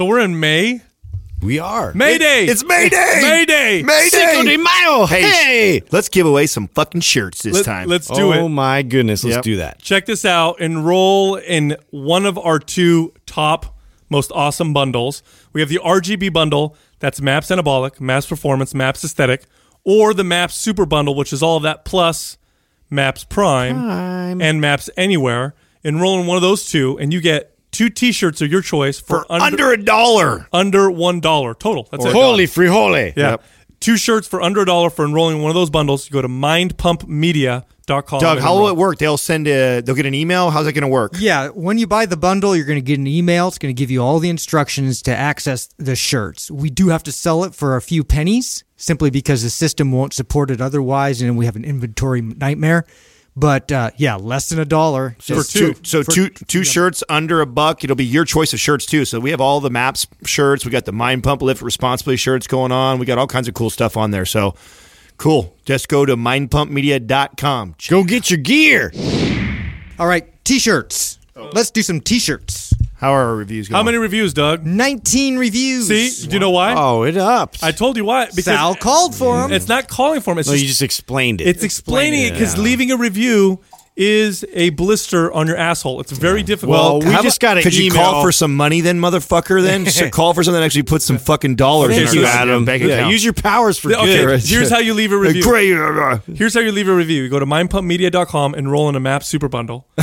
So we're in May. We are. Mayday! It's Mayday! Mayday! Mayday! Cinco de Mayday! Mayo. Hey, Hey. let's give away some fucking shirts this Let, time. Let's do oh it. Oh my goodness. Let's Yep. do that. Check this out. Enroll in one of our two top most awesome bundles. We have the RGB bundle. That's Maps Anabolic, Maps Performance, Maps Aesthetic, or the Maps Super Bundle, which is all of that plus Maps Prime, and Maps Anywhere. Enroll in one of those two, and you get two T-shirts of your choice for, For under a dollar. under one dollar total. That's it. Holy frijole. Yeah. Yep. Two shirts for under a dollar for enrolling in one of those bundles. You go to mindpumpmedia.com. Doug, how will it work? They'll send a. They'll get an email. How's it going to work? Yeah, when you buy the bundle, you're going to get an email. It's going to give you all the instructions to access the shirts. We do have to sell it for a few pennies simply because the system won't support it otherwise, and we have an inventory nightmare. But uh, yeah, less than a dollar. For Just- two. So two two shirts under a buck. It'll be your choice of shirts too. So we have all the maps shirts. We got the Mind Pump Lift Responsibly shirts going on. We got all kinds of cool stuff on there. So cool. Just go to mindpumpmedia.com. Go get your gear. All right, t-shirts. Let's do some t-shirts. How are our reviews going? How many reviews, Doug? 19 reviews. See, do you know why? Oh, it ups. I told you why. Because Sal called for them. it's not calling for him. It's no, just, you just explained it. it's explaining it because leaving a review is a blister on your asshole. It's very difficult. Well, we How just about- got an Could you email. call for some money then, motherfucker? Then So call for something that actually puts some fucking dollars Thank in you, our Adam. bank Yeah, account. use your powers for okay, good. here's how you leave a review. Great. Here's how you leave a review. You go to mindpumpmedia.com, enroll in a map super bundle.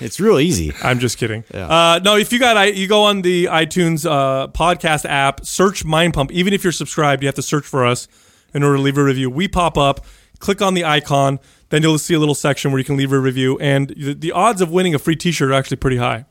It's real easy. I'm just kidding. Uh, no, if you got, i- you go on the iTunes uh, podcast app, search Mind Pump. Even if you're subscribed, you have to search for us in order to leave a review. We pop up, click on the icon, then you'll see a little section where you can leave a review, and the, the odds of winning a free T-shirt are actually pretty high.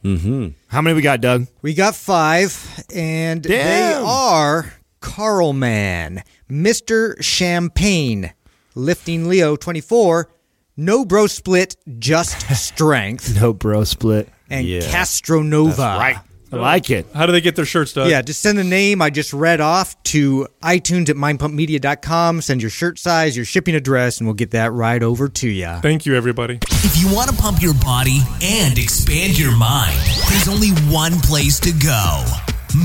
How many we got, Doug? We got five, and they are Carl Man, Mr. Champagne, Lifting Leo 24, No Bro Split, Just Strength, No bro split. and Yeah. Castro Nova. Right. I like it. How do they get their shirts, done? Yeah, just send the name I just read off to iTunes at mindpumpmedia.com. Send your shirt size, your shipping address, and we'll get that right over to you. Thank you, everybody. If you want to pump your body and expand your mind, there's only one place to go.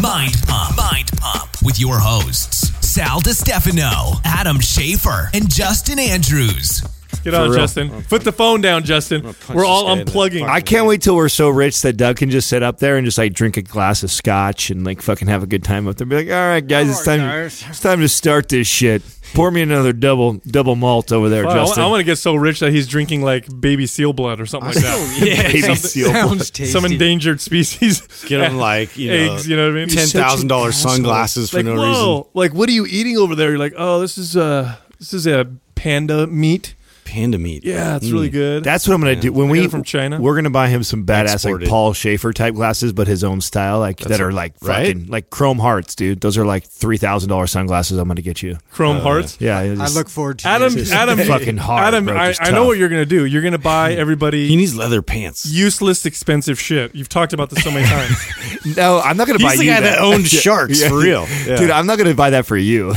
Mind Pump. Mind Pump with your hosts, Sal DiStefano, Adam Schafer, and Justin Andrews. Get on, real. Justin. Put the phone down, Justin. We're all this guy in the unplugging. I can't wait till we're so rich that Doug can just sit up there and just like drink a glass of scotch and like fucking have a good time up there. Be like, all right, guys, it's time. It's time to start this shit. Pour me another double double malt over there, Wow, I, Justin. want to get so rich that he's drinking like baby seal blood or something like that. Yeah, Baby something- seal. Sounds tasty. Some endangered species. Get them like you know, eggs. You know what I mean? ten thousand dollars sunglasses for like, no whoa, reason. like what are you eating over there? You're like, oh, this is uh this is a panda meat. Panda meat. Yeah, it's really mm. good. That's what I'm gonna do when I got we it from China. We're gonna buy him some badass Exported. like Paul Shaffer type glasses, but his own style, like that are like right? fucking like chrome hearts, dude. Those are like three thousand dollars sunglasses. I'm gonna get you. Chrome uh, hearts. Yeah, it's I just- look forward to Adam, this. Adam, fucking hard, Adam, bro, I, just I know tough. what you're gonna do. You're gonna buy everybody He everybody needs leather pants. useless, expensive shit. You've talked about this so many times. no, I'm not gonna buy He's the you guy that owns sharks for real. Dude, I'm not gonna buy that for you.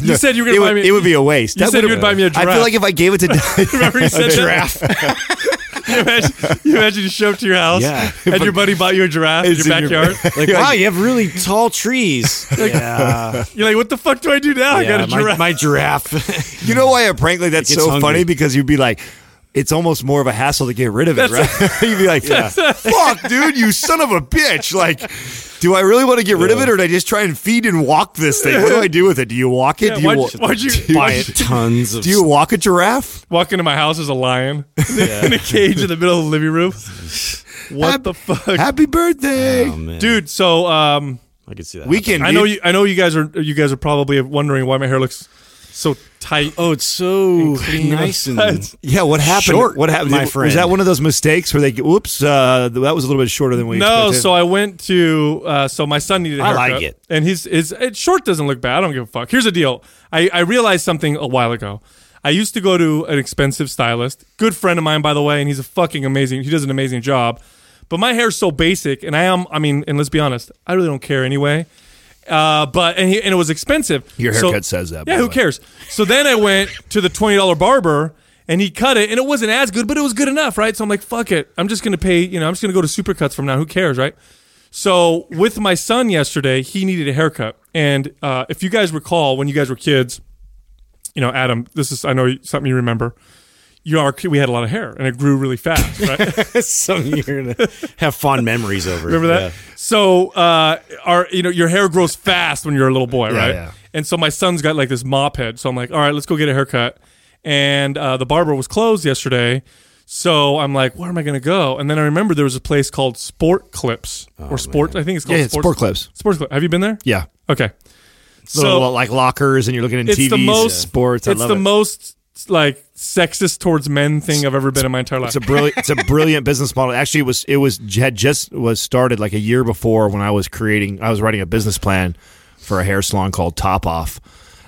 You said you were gonna it buy would, me- It would be a waste. you That said you would've- would buy me a I giraffe. feel like if I gave it to Remember you said giraffe. you imagine, you imagine you show up to your house Yeah. and your buddy bought you a giraffe in your in your- backyard. Like, wow, you have really tall trees. yeah, You're like, what the fuck do I do now? I got a giraffe. my giraffe. You know why a prank like that's so hungry. funny? Because you'd be like, it's almost more of a hassle to get rid of it, right? you'd be like, fuck, dude, you son of a bitch. Like, do I really want to get rid of it or do I just try and feed and walk this thing? What do I do with it? Do you walk it? Yeah, do, you why'd, wa- why'd you do, Buy it tons of. do you walk a giraffe? walk into my house as a lion in a cage in the middle of the living room? What Hap- the fuck, Happy birthday. Oh, dude? So, um, I can see that. Weekend. I know you. I know you guys are. You guys are probably wondering why my hair looks so tight. Oh, it's so clean nice and. Yeah, what happened? Short, what happened? my Was friend. that one of those mistakes where they, whoops, uh, that was a little bit shorter than we No, expected? so I went to. Uh, so my son needed. A I haircut, like it. and his his it, short doesn't look bad. I don't give a fuck. Here's the deal. I I realized something a while ago. I used to go to an expensive stylist, good friend of mine by the way, and he's a fucking amazing. He does an amazing job. But my hair's so basic, and I am. I mean, and let's be honest, I really don't care anyway. Uh, but and he, and it was expensive. Your So- haircut says that, Yeah, who cares? So then I went to the twenty dollar barber, and he cut it, and it wasn't as good, but it was good enough, right? So I'm like, fuck it, I'm just gonna pay. You know, I'm just gonna go to Supercuts from now. Who cares, right? So with my son yesterday, he needed a haircut, and uh, if you guys recall, when you guys were kids, you know, Adam, this is I know something you remember. You know, our, we had a lot of hair, and it grew really fast, right? Something you're gonna have fond memories over. Remember that? Yeah. So, uh, our you know your hair grows fast when you're a little boy, right? yeah. And so my son's got like this mop head. So I'm like, all right, let's go get a haircut. And uh, the barber was closed yesterday. So I'm like, where am I going to go? And then I remember there was a place called Sport Clips or Sport. I think it's called Yeah, Sport Clips. Sports Clips. Have you been there? Yeah. Okay. Little, like lockers, and you're looking at it's TVs, the most sports. I It's love the it. most like sexist towards men thing I've ever been in my entire life. It's a brilliant. It's a brilliant business model. Actually, it was it was had just was started like a year before when I was creating. I was writing a business plan for a hair salon called Top Off,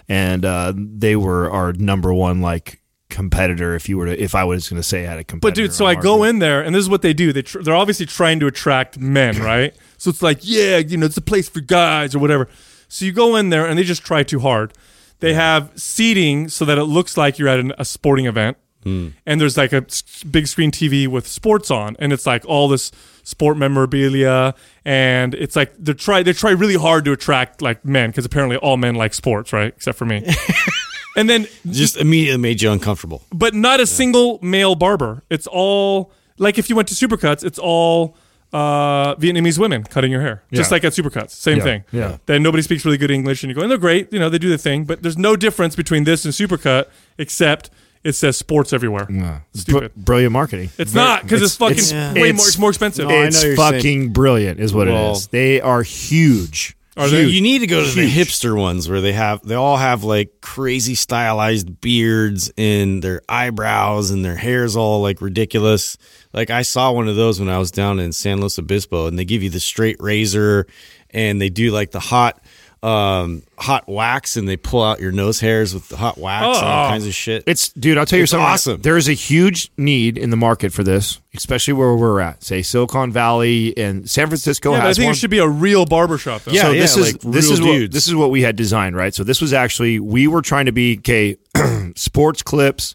and uh, they were our number one like competitor. If you were to, if I was going to say I had a competitor. But dude, so I go in there, and this is what they do. They tr- they're obviously trying to attract men, right? So it's like, yeah, you know, it's a place for guys or whatever. So you go in there, and they just try too hard. They have seating so that it looks like you're at an, a sporting event, hmm. and there's like a big screen TV with sports on, and it's like all this sport memorabilia, and it's like they try they try really hard to attract like men because apparently all men like sports, right? Except for me. and then Just immediately made you uncomfortable. but not a single male barber. It's all like if you went to Supercuts, it's all uh, Vietnamese women cutting your hair, just Yeah. like at Supercuts. Same Yeah, thing. yeah. Then nobody speaks really good English, and you go, and they're great. You know, they do the thing, but there's no difference between this and Supercut except it says sports everywhere. Stupid. Br- brilliant marketing. It's not because it's, fucking it's- way it's- more. It's more expensive. No, I it's know fucking saying- brilliant, is what Well- it is. They are huge. Are they? You need to go to the hipster ones where they have they all have like crazy stylized beards and their eyebrows and their hair's all like ridiculous. Like I saw one of those when I was down in San Luis Obispo and they give you the straight razor and they do like the hot um hot wax and they pull out your nose hairs with the hot wax and all Oh. kinds of shit. It's dude. I'll tell you It's something. awesome. There is a huge need in the market for this, especially where we're at. Say Silicon Valley and San Francisco yeah, but I think one. it should be a real barbershop. Though. Yeah, so this is like this real is what this is what we had designed, right? So this was actually we were trying to be okay. sports clips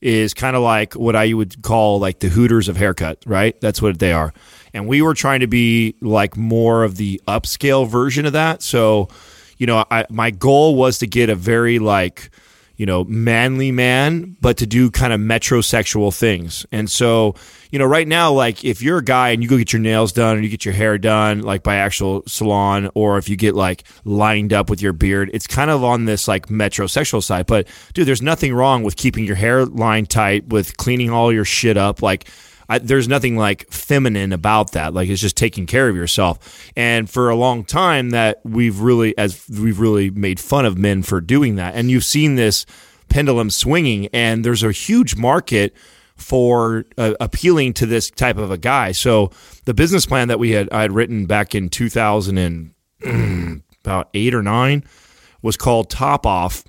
is kind of like what I would call like the Hooters of haircut, right? That's what they are. And we were trying to be like more of the upscale version of that. So, you know, I, my goal was to get a very like you know, manly man, but to do kind of metrosexual things. And so, you know, right now, like if you're a guy and you go get your nails done or you get your hair done, like by actual salon, or if you get like lined up with your beard, it's kind of on this like metrosexual side. But dude, there's nothing wrong with keeping your hair hairline tight, with cleaning all your shit up. Like, I, there's nothing like feminine about that. Like it's just taking care of yourself. And for a long time, that we've really, as we've really made fun of men for doing that. And you've seen this pendulum swinging, and there's a huge market for uh, appealing to this type of a guy. So the business plan that we had I had written back in 2000 and about eight or nine was called Top Off,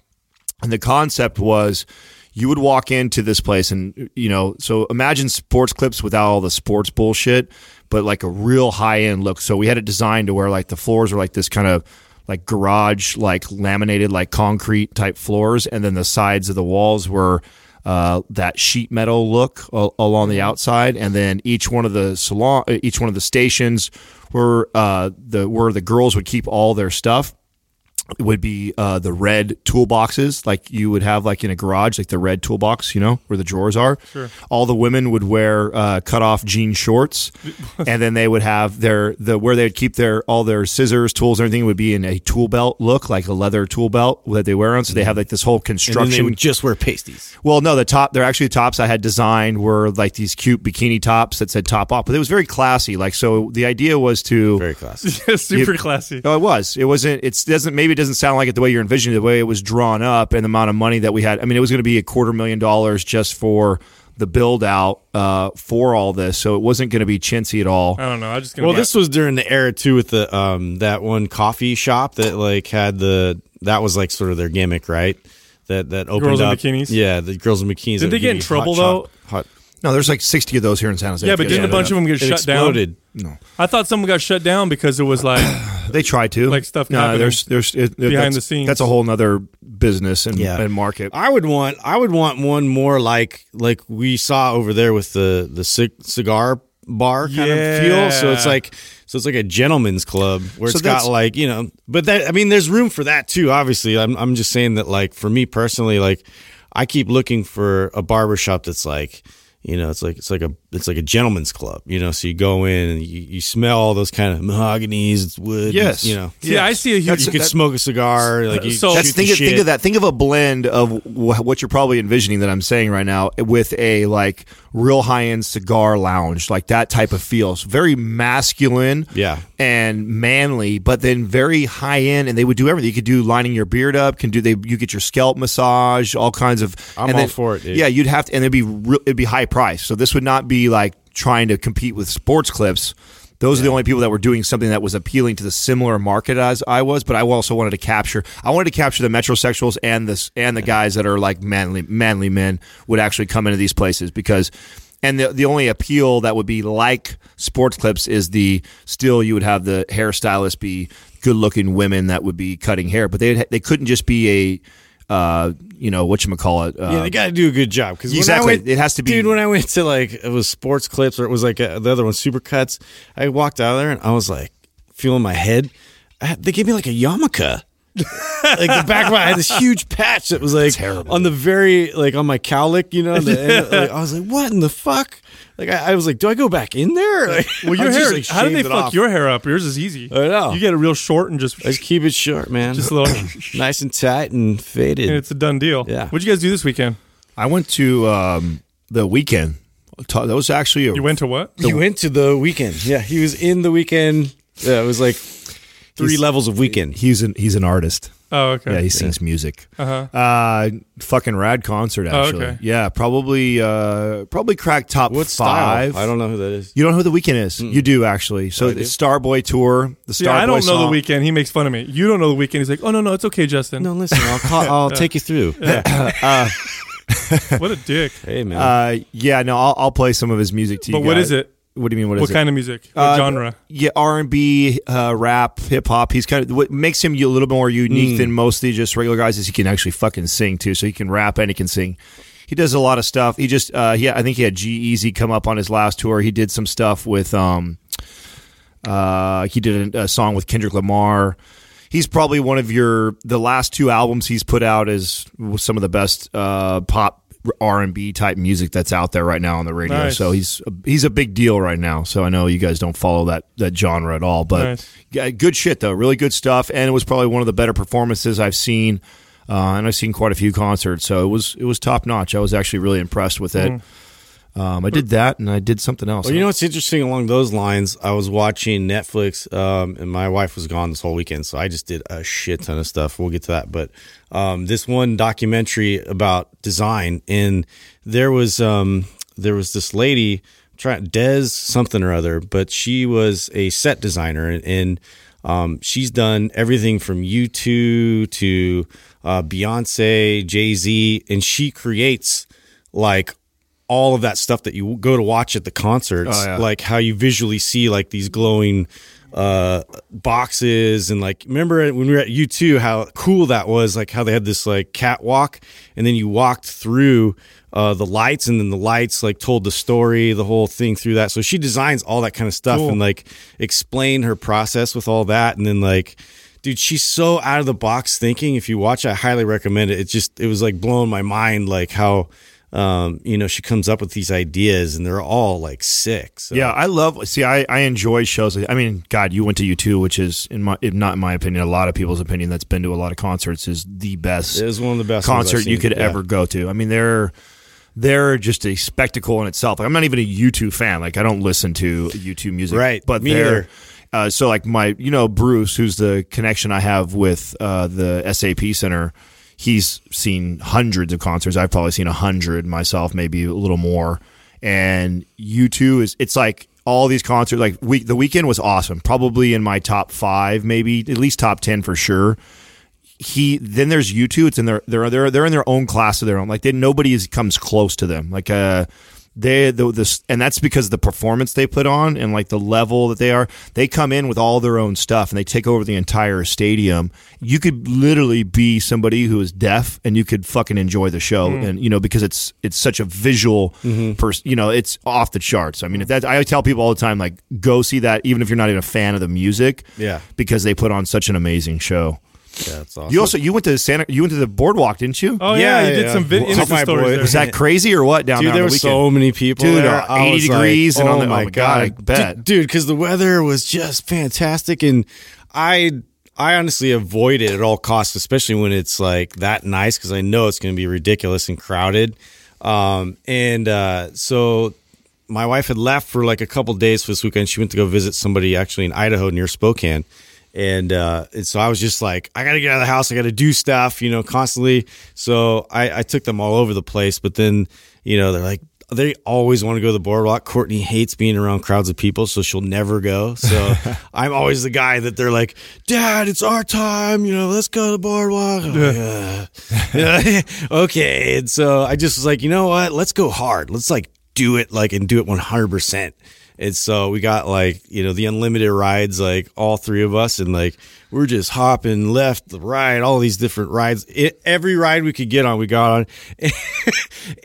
and the concept was you would walk into this place and you know so imagine sports clips without all the sports bullshit but like a real high end look. So we had it designed to where like the floors were like this kind of like garage like laminated like concrete type floors and then the sides of the walls were uh, that sheet metal look along the outside. And then each one of the salon each one of the stations were uh, the where the girls would keep all their stuff would be uh, the red toolboxes, like you would have like in a garage, like the red toolbox, you know, where the drawers are. Sure. All the women would wear uh, cut off jean shorts, and then they would have their the where they would keep their all their scissors, tools, and everything would be in a tool belt look, like a leather tool belt that they wear on. So they have like this whole and then they construction. would just wear pasties. Well, no, the top, they're actually the tops I had designed were like these cute bikini tops that said top off, but it was very classy. Like, so the idea was to Very classy. super classy. no, it was. It wasn't. It doesn't. Maybe it doesn't sound like it the way you're envisioning the way it was drawn up, and the amount of money that we had. I mean, it was going to be a quarter million dollars just for the build out uh, for all this, so it wasn't going to be chintzy at all. I don't know. I just gonna Well, get- this was during the era too with the um that one coffee shop that like had the that was like sort of their gimmick, right? That that opened Girls in up. bikinis? Yeah, the girls in bikinis. Did they get in trouble, hot though? chop- Hot. No, there's like 60 of those here in San Jose. Yeah, but didn't a bunch of them get It shut down? exploded. No, I thought someone got shut down because it was like they tried to Like stuff No, happening there's there's it, behind the scenes. That's a whole nother business and, Yeah. and market. I would want I would want one more like like we saw over there with the the cig- cigar bar kind of feel. So it's like So it's like a gentleman's club where So it's got like you know, but that I mean, there's room for that too. Obviously, I'm I'm just saying that like for me personally, like I keep looking for a barbershop that's like. You know, it's like it's like a it's like a gentleman's club. You know, so you go in and you, you smell all those kind of mahoganies, it's wood. Yes. you know, See, I see a huge. you could smoke a cigar. Like you So- shoot That's the think of, think of that. Think of a blend of wh- what you're probably envisioning that I'm saying right now with a like real high end cigar lounge, like that type of feel. It's very masculine, Yeah. and manly, but then very high end. And they would do everything. You could do lining your beard up. Can do they? You get your scalp massage, all kinds of. I'm and all then- for it, dude. Yeah, you'd have to, and it'd be real, it'd be high price. So this would not be like trying to compete with sports clips. Those are the only people that were doing something that was appealing to the similar market as I was, but I also wanted to capture. I wanted to capture the metrosexuals and this and the guys that are like manly manly men would actually come into these places because. And the the only appeal that would be like sports clips is the still you would have the hairstylist be good looking women that would be cutting hair, but they they couldn't just be a uh, you know what you call it. Uh, Yeah, they got to do a good job because Exactly. Went, It has to be- Dude, when I went to like it was sports clips or it was like a, the other one, Supercuts, I walked out of there and I was like feeling my head. Had, they gave me like a yarmulke. like the back of my, I had this huge patch that was like Terrible. on the very like on my cowlick, you know. The like, I was like, what in the fuck? Like I, I was like, do I go back in there? Like, well, your I just, hair. like, how did they fuck off. your hair up? Yours is easy. I know. You get it real short and just. I just keep it short, man. Just a little. nice and tight and faded. and it's a done deal. Yeah. What'd you guys do this weekend? I went to um, the Weeknd. That was actually a, You went to what? You went to the Weeknd. Yeah, he was in the weekend. Yeah, it was like three He's- levels of weekend. He's an he's an artist. Oh, okay. Yeah, he sings music. Uh-huh. Uh fucking rad concert actually. okay. Yeah, probably uh probably crack top What five. style? I don't know who that is. You don't know who the Weeknd is? You do actually. So I the do. Starboy tour, the Starboy Yeah, I don't know song. the Weeknd. He makes fun of me. You don't know the Weeknd. He's like, oh no, no, it's okay, Justin. No, listen, I'll call, I'll take you through. What a dick. Hey man, Uh, yeah, no, I'll, I'll play some of his music to you. But what guys. is it? What do you mean? What is What it? kind of music? What Uh, genre? Yeah, R and B, uh, rap, hip hop. He's kind of what makes him a little bit more unique than mostly just regular guys. Is he can actually fucking sing too. So he can rap and he can sing. He does a lot of stuff. He just, uh, yeah, I think he had G-Eazy come up on his last tour. He did some stuff with, um, uh, he did a, a song with Kendrick Lamar. He's probably one of your the last two albums he's put out is some of the best uh, pop R and B type music that's out there right now on the radio. Nice. So he's he's a big deal right now. So I know you guys don't follow that that genre at all, but Nice. good shit though, really good stuff, and it was probably one of the better performances I've seen. Uh, and I've seen quite a few concerts, so it was it was top notch. I was actually really impressed with it. Um, I did that, and I did something else. well, you know what's interesting along those lines? I was watching Netflix, um, and my wife was gone this whole weekend, so I just did a shit ton of stuff. We'll get to that, but um, this one documentary about design, and there was um, there was this lady Des something or other, but she was a set designer, and, and um, she's done everything from U2 to uh, Beyonce, Jay Z, and she creates like all of that stuff that you go to watch at the concerts, Oh, yeah. like how you visually see like these glowing uh boxes and like remember when we were at U2 how cool that was like how they had this like catwalk and then you walked through uh the lights and then the lights like told the story the whole thing through that so she designs all that kind of stuff Cool. and like explain her process with all that and then like dude she's so out of the box thinking if you watch i highly recommend it it just it was like blowing my mind like how um you know she comes up with these ideas and they're all like sick so. Yeah, I love. See, I, I enjoy shows. I mean, God, you went to U two, which is in my, if not in my opinion, a lot of people's opinion that's been to a lot of concerts is the best it was one of the best concert you could Yeah. ever go to. I mean, they're they're just a spectacle in itself. Like, I'm not even a U2 fan. Like I don't listen to U2 music, Right, But me they're neither. uh, so like my you know Bruce, who's the connection I have with uh, the SAP Center. He's seen hundreds of concerts. I've probably seen a hundred myself, maybe a little more. And U2 is it's like all these concerts. Like week the Weeknd was awesome. Probably in my top five, maybe at least top ten for sure he then there's U2. It's in their they're they're they're in their own class of their own. Like they, nobody is, comes close to them. Like uh, they the this and that's because of the performance they put on and like the level that they are. They come in with all their own stuff and they take over the entire stadium. You could literally be somebody who is deaf and you could fucking enjoy the show mm-hmm. and you know because it's it's such a visual mm-hmm. person. You know, it's off the charts. I mean, if that I tell people all the time like go see that even if you're not even a fan of the music. Yeah. because they put on such an amazing show. Yeah, that's awesome. You also you went to Santa you went to the boardwalk, didn't you? Oh yeah, Yeah, you did yeah. some vid- Well, Insta stories boy- there. Was that crazy or what down Dude, there? there on were the so many people. Dude, there. I 80 was degrees like, and on oh the- oh my my God, I god, bet. dude, because the weather was just fantastic, and I I honestly avoid it at all costs, especially when it's like that nice, because I know it's going to be ridiculous and crowded. Um, and uh, so my wife had left for like a couple days for this weekend. She went to go visit somebody actually in Idaho near Spokane. And, uh, and so I was just like, I got to get out of the house. I got to do stuff, you know, constantly. So I, I took them all over the place. But then, you know, they're like, they always want to go to the boardwalk. Courtney hates being around crowds of people, so she'll never go. So I'm always the guy that they're like, Dad, it's our time. You know, let's go to the boardwalk. Okay. And so I just was like, you know what? Let's go hard. Let's like do it like and do it 100%. And so we got like, you know, the unlimited rides, like all three of us. And like, we're just hopping left, right, all these different rides. It, every ride we could get on, we got on.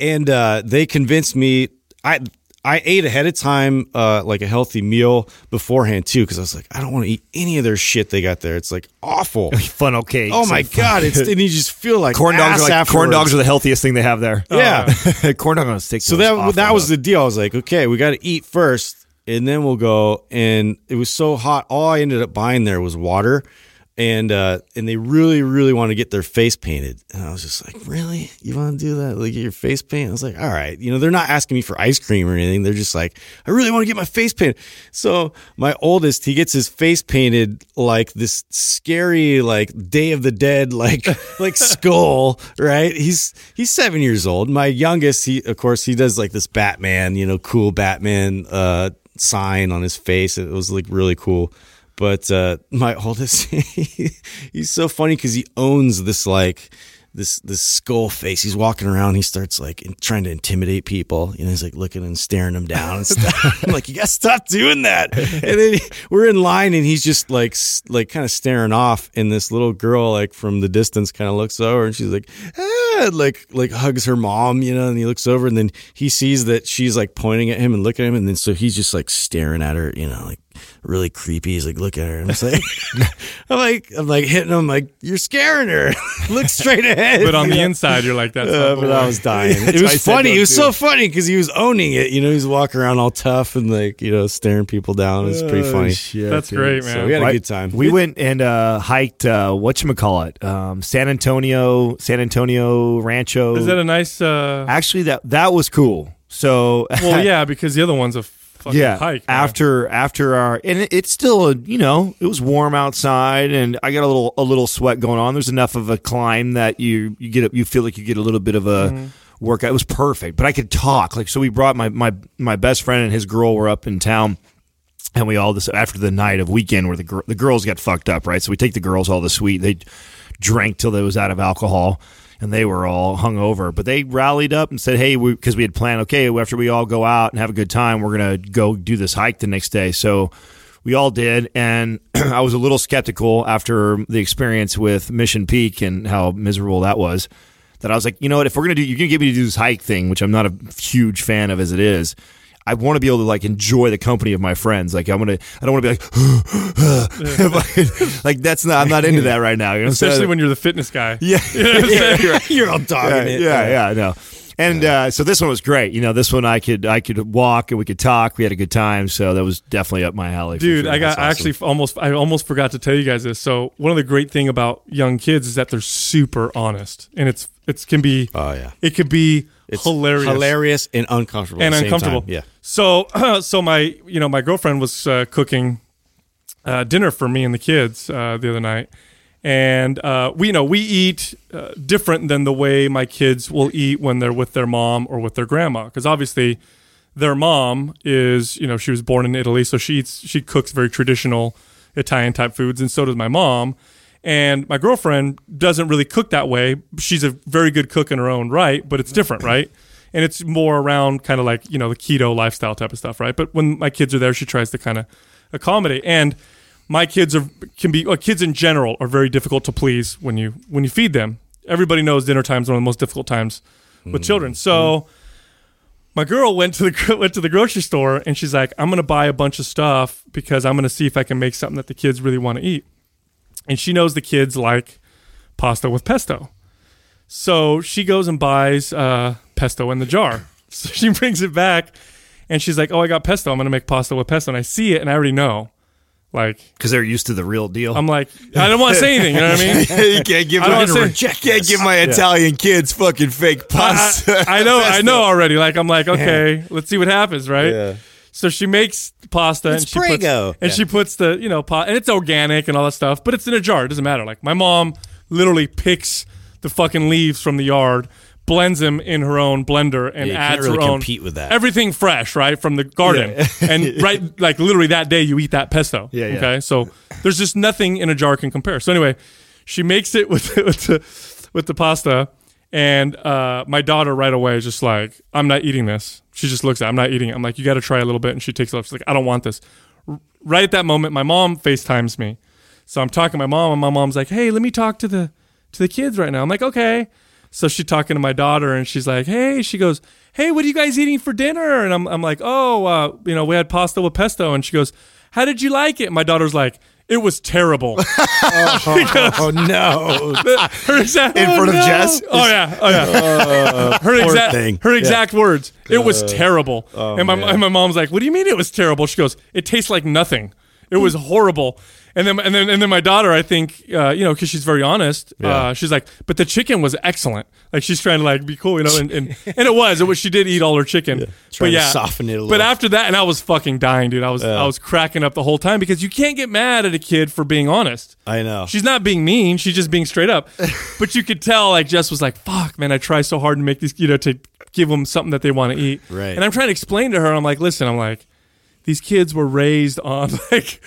and uh, they convinced me. I I ate ahead of time, uh, like a healthy meal beforehand too, because I was like, I don't want to eat any of their shit they got there. It's like awful. funnel cakes. oh my god! It's and you just feel like corn dogs ass are like corn dogs are the healthiest thing they have there. Yeah. corn dog on a stick. So that awful, that was though. the deal. I was like, okay, we got to eat first, and then we'll go. And it was so hot. All I ended up buying there was water, and uh, and they really, really want to get their face painted. And I was just like, really, you want to do that? Like get your face painted? I was like, all right. You know, they're not asking me for ice cream or anything. They're just like, I really want to get my face painted. So my oldest, he gets his face painted like this scary, like Day of the Dead, like like skull. Right? He's he's seven years old. My youngest, he of course he does like this Batman, you know, cool Batman uh, sign on his face. It was like really cool. But uh, my oldest, he's so funny because he owns this like this this skull face. He's walking around. He starts like in, trying to intimidate people. You know, he's like looking and staring them down and stuff. I'm like, you gotta stop doing that. And then he- we're in line, and he's just like like kind of staring off. And this little girl, like from the distance, kind of looks over, and she's like, ah, like like hugs her mom. You know, and he looks over, and then he sees that she's like pointing at him and looking at him, and then so he's just like staring at her. You know, like really creepy. He's like, look at her. And I'm like, I'm like, I'm like hitting him, like, you're scaring her. look straight ahead. But on the inside, you're like, that's Uh, but. I was dying. It was funny. It was too. so funny because he was owning it. You know, he's walking around all tough and like, you know, staring people down. It's pretty funny. That's great, man. So we had a good time. We went and uh, hiked uh, what you call it, um, San Antonio, San Antonio Rancho. Is that a nice? Uh, Actually, that that was cool. So well, yeah, because the other one's a fucking yeah. hike. man. after after our and it, it's still a, you know it was warm outside and I got a little a little sweat going on. There's enough of a climb that you you get a, you feel like you get a little bit of a Mm-hmm. workout. It was perfect, but I could talk like so. We brought my my my best friend and his girl were up in town. And we all this after the night of weekend where the gir- the girls got fucked up, right? So we take the girls all the sweet. They drank till they was out of alcohol, and they were all hungover. But they rallied up and said, "Hey, because we, had planned, okay, after we all go out and have a good time, we're gonna go do this hike the next day." So we all did, and I was a little skeptical after the experience with Mission Peak and how miserable that was. That I was like, you know what? If we're gonna do, you're gonna get me to do this hike thing, which I'm not a huge fan of as it is. I want to be able to like enjoy the company of my friends. Like I'm gonna, I don't want to be like, like that's not. I'm not into that right now. You know saying? especially when you're the fitness guy. yeah, yeah, you're right. You're all dogging yeah, it. yeah, yeah, I know. And uh, so this one was great. You know, this one I could I could walk and we could talk. We had a good time. So that was definitely up my alley. Dude, sure. I got That's I actually almost I almost forgot to tell you guys this. So one of the great thing about young kids is that they're super honest, and it's it can be Oh, yeah. it could be It's hilarious, hilarious and uncomfortable and at the same uncomfortable. time. Yeah. So so my you know my girlfriend was uh, cooking uh, dinner for me and the kids uh, the other night, and uh, we you know we eat uh, different than the way my kids will eat when they're with their mom or with their grandma because obviously their mom is you know she was born in Italy so she eats she cooks very traditional Italian type foods and so does my mom and my girlfriend doesn't really cook that way she's a very good cook in her own right but it's different right and it's more around kind of like you know the keto lifestyle type of stuff, right? But when my kids are there, she tries to kind of accommodate. And my kids are can be well, kids in general are very difficult to please when you when you feed them. Everybody knows dinner time is one of the most difficult times with mm-hmm. children. So my girl went to the went to the grocery store and she's like, "I'm going to buy a bunch of stuff because I'm going to see if I can make something that the kids really want to eat." And she knows the kids like pasta with pesto. So she goes and buys uh, pesto in the jar. So she brings it back and she's like, "Oh, I got pesto. I'm going to make pasta with pesto." And I see it and I already know. Like because they're used to the real deal. I'm like, I don't want to say anything, you know what I mean? you can't give I my, wanna can't give my Italian kids fucking fake I, pasta. I know, I know already. Like I'm like, okay, let's see what happens, right? So she makes pasta and It's she puts, Prego. and she puts the you know pot and it's organic and all that stuff, but it's in a jar. It doesn't matter. Like my mom literally picks the fucking leaves from the yard, blends them in her own blender, and Yeah, adds really her own compete with that. everything fresh, right from the garden, and right like literally that day you eat that pesto. Yeah, yeah. Okay, so there's just nothing in a jar can compare. So anyway, she makes it with with the with the pasta. And uh, my daughter right away is just like, I'm not eating this. She just looks at, it, I'm not eating it. I'm like, you got to try a little bit. And she takes it off. She's like, I don't want this. R- right at that moment, my mom FaceTimes me. So I'm talking to my mom, and my mom's like, Hey, let me talk to the to the kids right now. I'm like, okay. So she's talking to my daughter, and she's like, Hey, she goes, Hey, what are you guys eating for dinner? And I'm I'm like, Oh, uh, you know, we had pasta with pesto. And she goes, How did you like it? My daughter's like, It was terrible. Oh, oh no! her exact In front of Oh, no. Jess? Oh yeah, oh yeah. Uh, her exact thing. her exact words. It was uh, terrible. Oh, and my and my mom's like, "What do you mean it was terrible?" She goes, "It tastes like nothing. It was horrible." And then and then and then my daughter, I think, uh, you know, because she's very honest, uh, she's like, "But the chicken was excellent." Like she's trying to like be cool, you know, and and, and it was. It was. She did eat all her chicken. but trying to yeah, soften it a But after that, and I was fucking dying, dude. I was I was cracking up the whole time because you can't get mad at a kid for being honest. I know. She's not being mean. She's just being straight up. but you could tell, like, Jess was like, fuck, man, I try so hard to make these, you know, to give them something that they want to eat. Right. And I'm trying to explain to her, I'm like, listen, I'm like, these kids were raised on, like,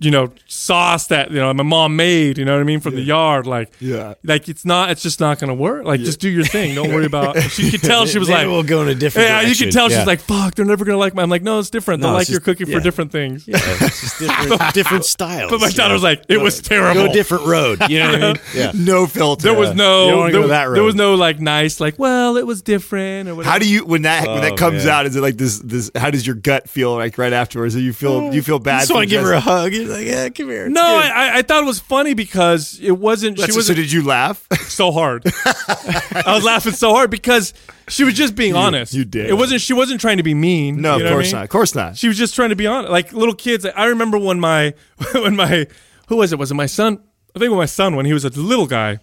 you know, sauce that, you know, my mom made, you know what I mean, from the yard. Like, Yeah. like, it's not, it's just not going to work. Like, just do your thing. Don't worry about She could tell she was Maybe like, we'll go in a different. yeah, you direction. could tell Yeah. she's like, fuck, they're never going to like my, I'm like, no, it's different. They'll No, like it's your just- cooking for different things. Yeah, It's just different, different styles. But my daughter know? was like, it was terrible. Go a different road. You know what I mean? Yeah. no filter. There was no don't wanna there, go that there was no like nice like well it was different or whatever. How do you when that when that Oh, comes man. out? Is it like this? This how does your gut feel like right afterwards? Do you feel oh, do you feel bad? Just want to give her a hug. You're like, yeah, come here. No, good. I, I- I thought it was funny because it wasn't. That's- she was so did you laugh? so hard. I was laughing so hard because she was just being honest. you did. It wasn't. She wasn't trying to be mean. No, you of know what I course mean? not. Of course not. She was just trying to be honest. Like little kids. I remember when my when my who was it? Was it my son? I think it was my son when he was a little guy,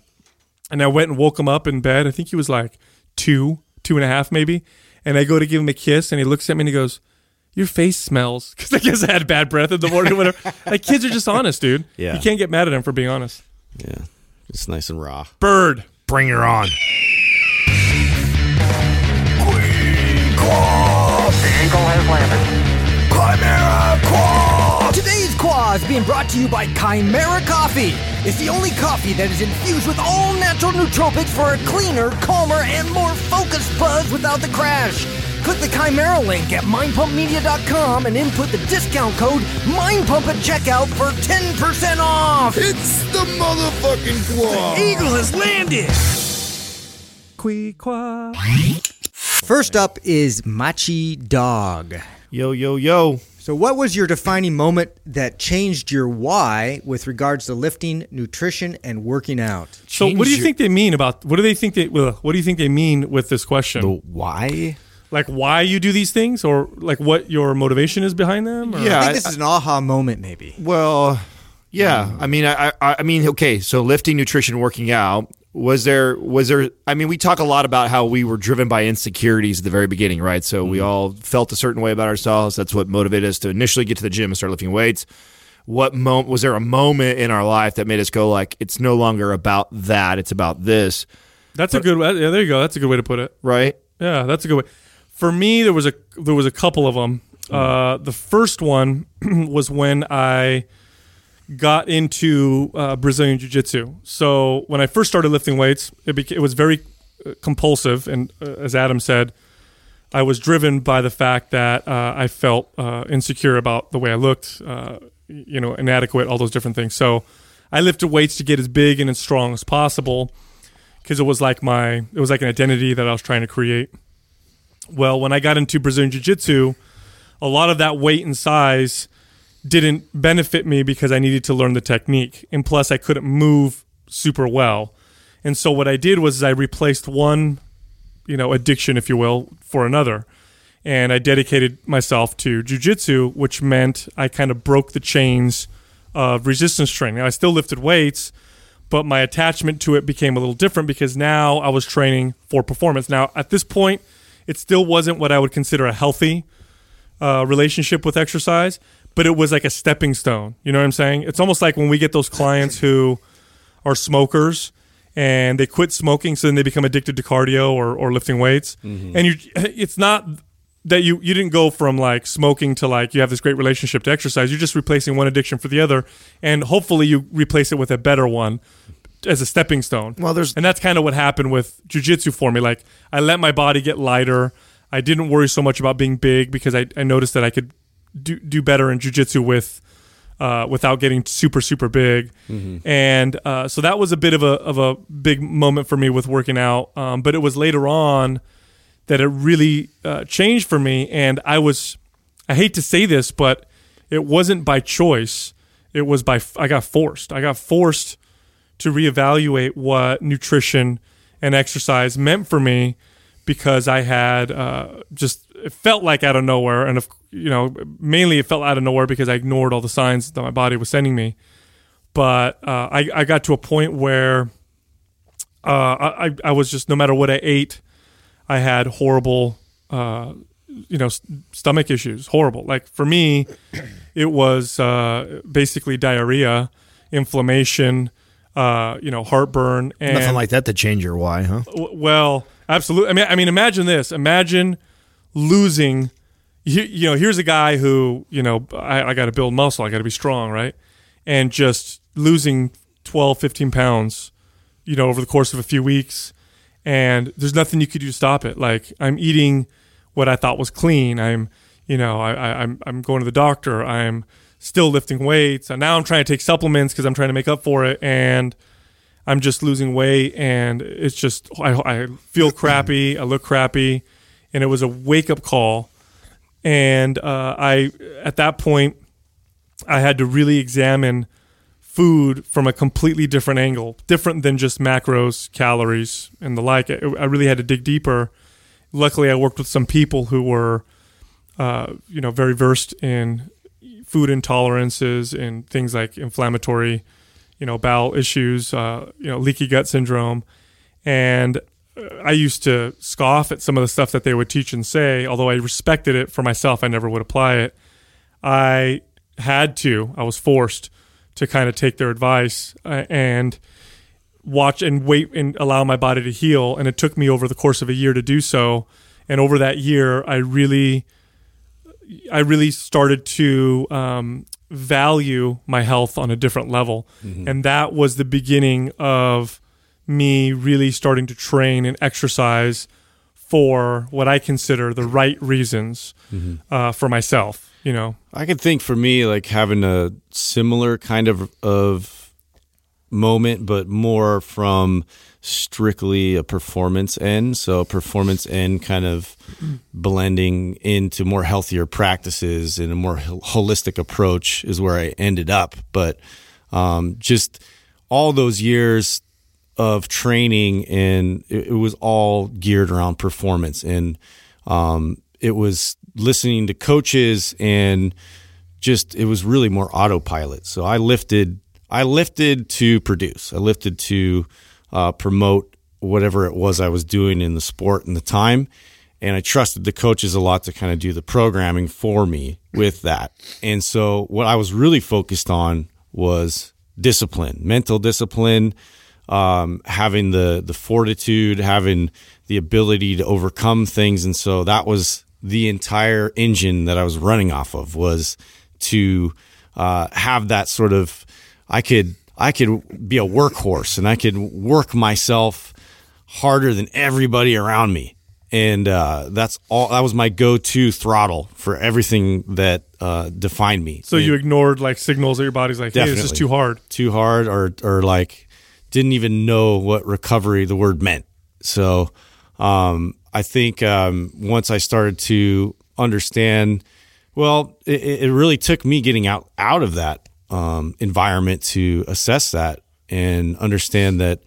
and I went and woke him up in bed. I think he was like two, two and a half maybe. And I go to give him a kiss, and he looks at me and he goes, "Your face smells." Because I guess I had bad breath in the morning or whatever. like kids are just honest, dude. Yeah. You can't get mad at them for being honest. Yeah, it's nice and raw. Bird. Bring her on. Queen called Lambert. Kimera Quaaa! Today's Quah is being brought to you by Kimera Koffee. It's the only coffee that is infused with all natural nootropics for a cleaner, calmer, and more focused buzz without the crash. Click the Kimera link at mindpumpmedia.com and input the discount code MINDPUMP at checkout for 10% off. It's the motherfucking claw. Eagle has landed. Queequa. First up is Machi Dog. Yo yo yo. So, what was your defining moment that changed your why with regards to lifting, nutrition, and working out? So, what do you think they mean about? What do they think they? Uh, what do you think they mean with this question? The why? Like why you do these things, or like what your motivation is behind them? Or? Yeah. I I- think this is an aha moment, maybe. Well, yeah. I mean, I, I, I mean, okay. So lifting, nutrition, working out. Was there? Was there? I mean, we talk a lot about how we were driven by insecurities at the very beginning, right? So we mm-hmm. all felt a certain way about ourselves. That's what motivated us to initially get to the gym and start lifting weights. What moment was there a moment in our life that made us go like, it's no longer about that, it's about this, That's a good. Yeah, there you go. That's a good way to put it. right? Yeah, that's a good way. For me, there was a there was a couple of them. Uh, the first one was when I got into uh, Brazilian Jiu Jitsu. So when I first started lifting weights, it, it was very uh, compulsive, and uh, as Adam said, I was driven by the fact that uh, I felt uh, insecure about the way I looked, you know, inadequate, all those different things. So I lifted weights to get as big and as strong as possible because it was like my it was like an identity that I was trying to create. Well, when I got into Brazilian Jiu Jitsu, a lot of that weight and size didn't benefit me because I needed to learn the technique, and plus I couldn't move super well. And so what I did was I replaced one, you know, addiction, if you will, for another. And I dedicated myself to jujitsu, which meant I kind of broke the chains of resistance training. I still lifted weights, but my attachment to it became a little different because now I was training for performance. Now, at this point, it still wasn't what I would consider a healthy uh, relationship with exercise, but it was like a stepping stone. You know what I'm saying? It's almost like when we get those clients who are smokers and they quit smoking, so then they become addicted to cardio or, or lifting weights. And you, it's not that you you didn't go from like smoking to like you have this great relationship to exercise. You're just replacing one addiction for the other, and hopefully you replace it with a better one as a stepping stone. Well, there's- and that's kind of what happened with jujitsu for me. Like I let my body get lighter. I didn't worry so much about being big because I, I noticed that I could do do better in jujitsu with uh, without getting super super big, and uh, so that was a bit of a of a big moment for me with working out. Um, but it was later on that it really uh, changed for me, and I was I hate to say this, but it wasn't by choice. It was by I got forced. I got forced to reevaluate what nutrition and exercise meant for me because I had uh, just it felt like out of nowhere, and you know mainly it felt out of nowhere because I ignored all the signs that my body was sending me. But uh, I I got to a point where uh, I I was just no matter what I ate, I had horrible uh, you know st- stomach issues. Horrible. Like for me, it was uh, basically diarrhea, inflammation. Uh, you know, heartburn, and Nothing like that to change your why, huh? W- Well, absolutely. I mean, I mean, imagine this. Imagine losing. You, you know, here's a guy who you know I, I got to build muscle. I got to be strong, right? And just losing 12, 15 pounds, you know, over the course of a few weeks, and there's nothing you could do to stop it. Like I'm eating what I thought was clean. I'm, you know, I, I, I'm I'm going to the doctor. I'm still lifting weights, and now I'm trying to take supplements because I'm trying to make up for it, and I'm just losing weight, and it's just I, I feel crappy, I look crappy, and it was a wake up call, and uh, I at that point I had to really examine food from a completely different angle, different than just macros, calories, and the like. I, I really had to dig deeper. Luckily, I worked with some people who were, uh, you know, very versed in food intolerances and things like inflammatory, you know, bowel issues, uh, you know, leaky gut syndrome, and uh, I used to scoff at some of the stuff that they would teach and say. Although I respected it for myself, I never would apply it. I had to. I was forced to kind of take their advice uh, and watch and wait and allow my body to heal. And it took me over the course of a year to do so. And over that year, I really, I really started to um, value my health on a different level, and that was the beginning of me really starting to train and exercise for what I consider the right reasons uh, for myself. You know, I could think for me like having a similar kind of of moment, but more from strictly a performance end. So performance end kind of blending into more healthier practices and a more holistic approach is where I ended up. But um, just all those years of training and it, it was all geared around performance and um, it was listening to coaches and just it was really more autopilot so i lifted i lifted to produce i lifted to uh, promote whatever it was i was doing in the sport and the time. And i trusted the coaches a lot to kind of do the programming for me with that. And so what i was really focused on was discipline mental discipline um, having the the fortitude, having the ability to overcome things, and so that was the entire engine that I was running off of was to uh, have that sort of I could I could be a workhorse and I could work myself harder than everybody around me, and uh, that's all. That was my go-to throttle for everything that uh, defined me. So you ignored like signals that your body's like, hey, this is too hard. too hard or or like didn't even know what recovery the word meant. So um, I think um, once I started to understand, well, it, it really took me getting out out of that um, environment to assess that and understand that.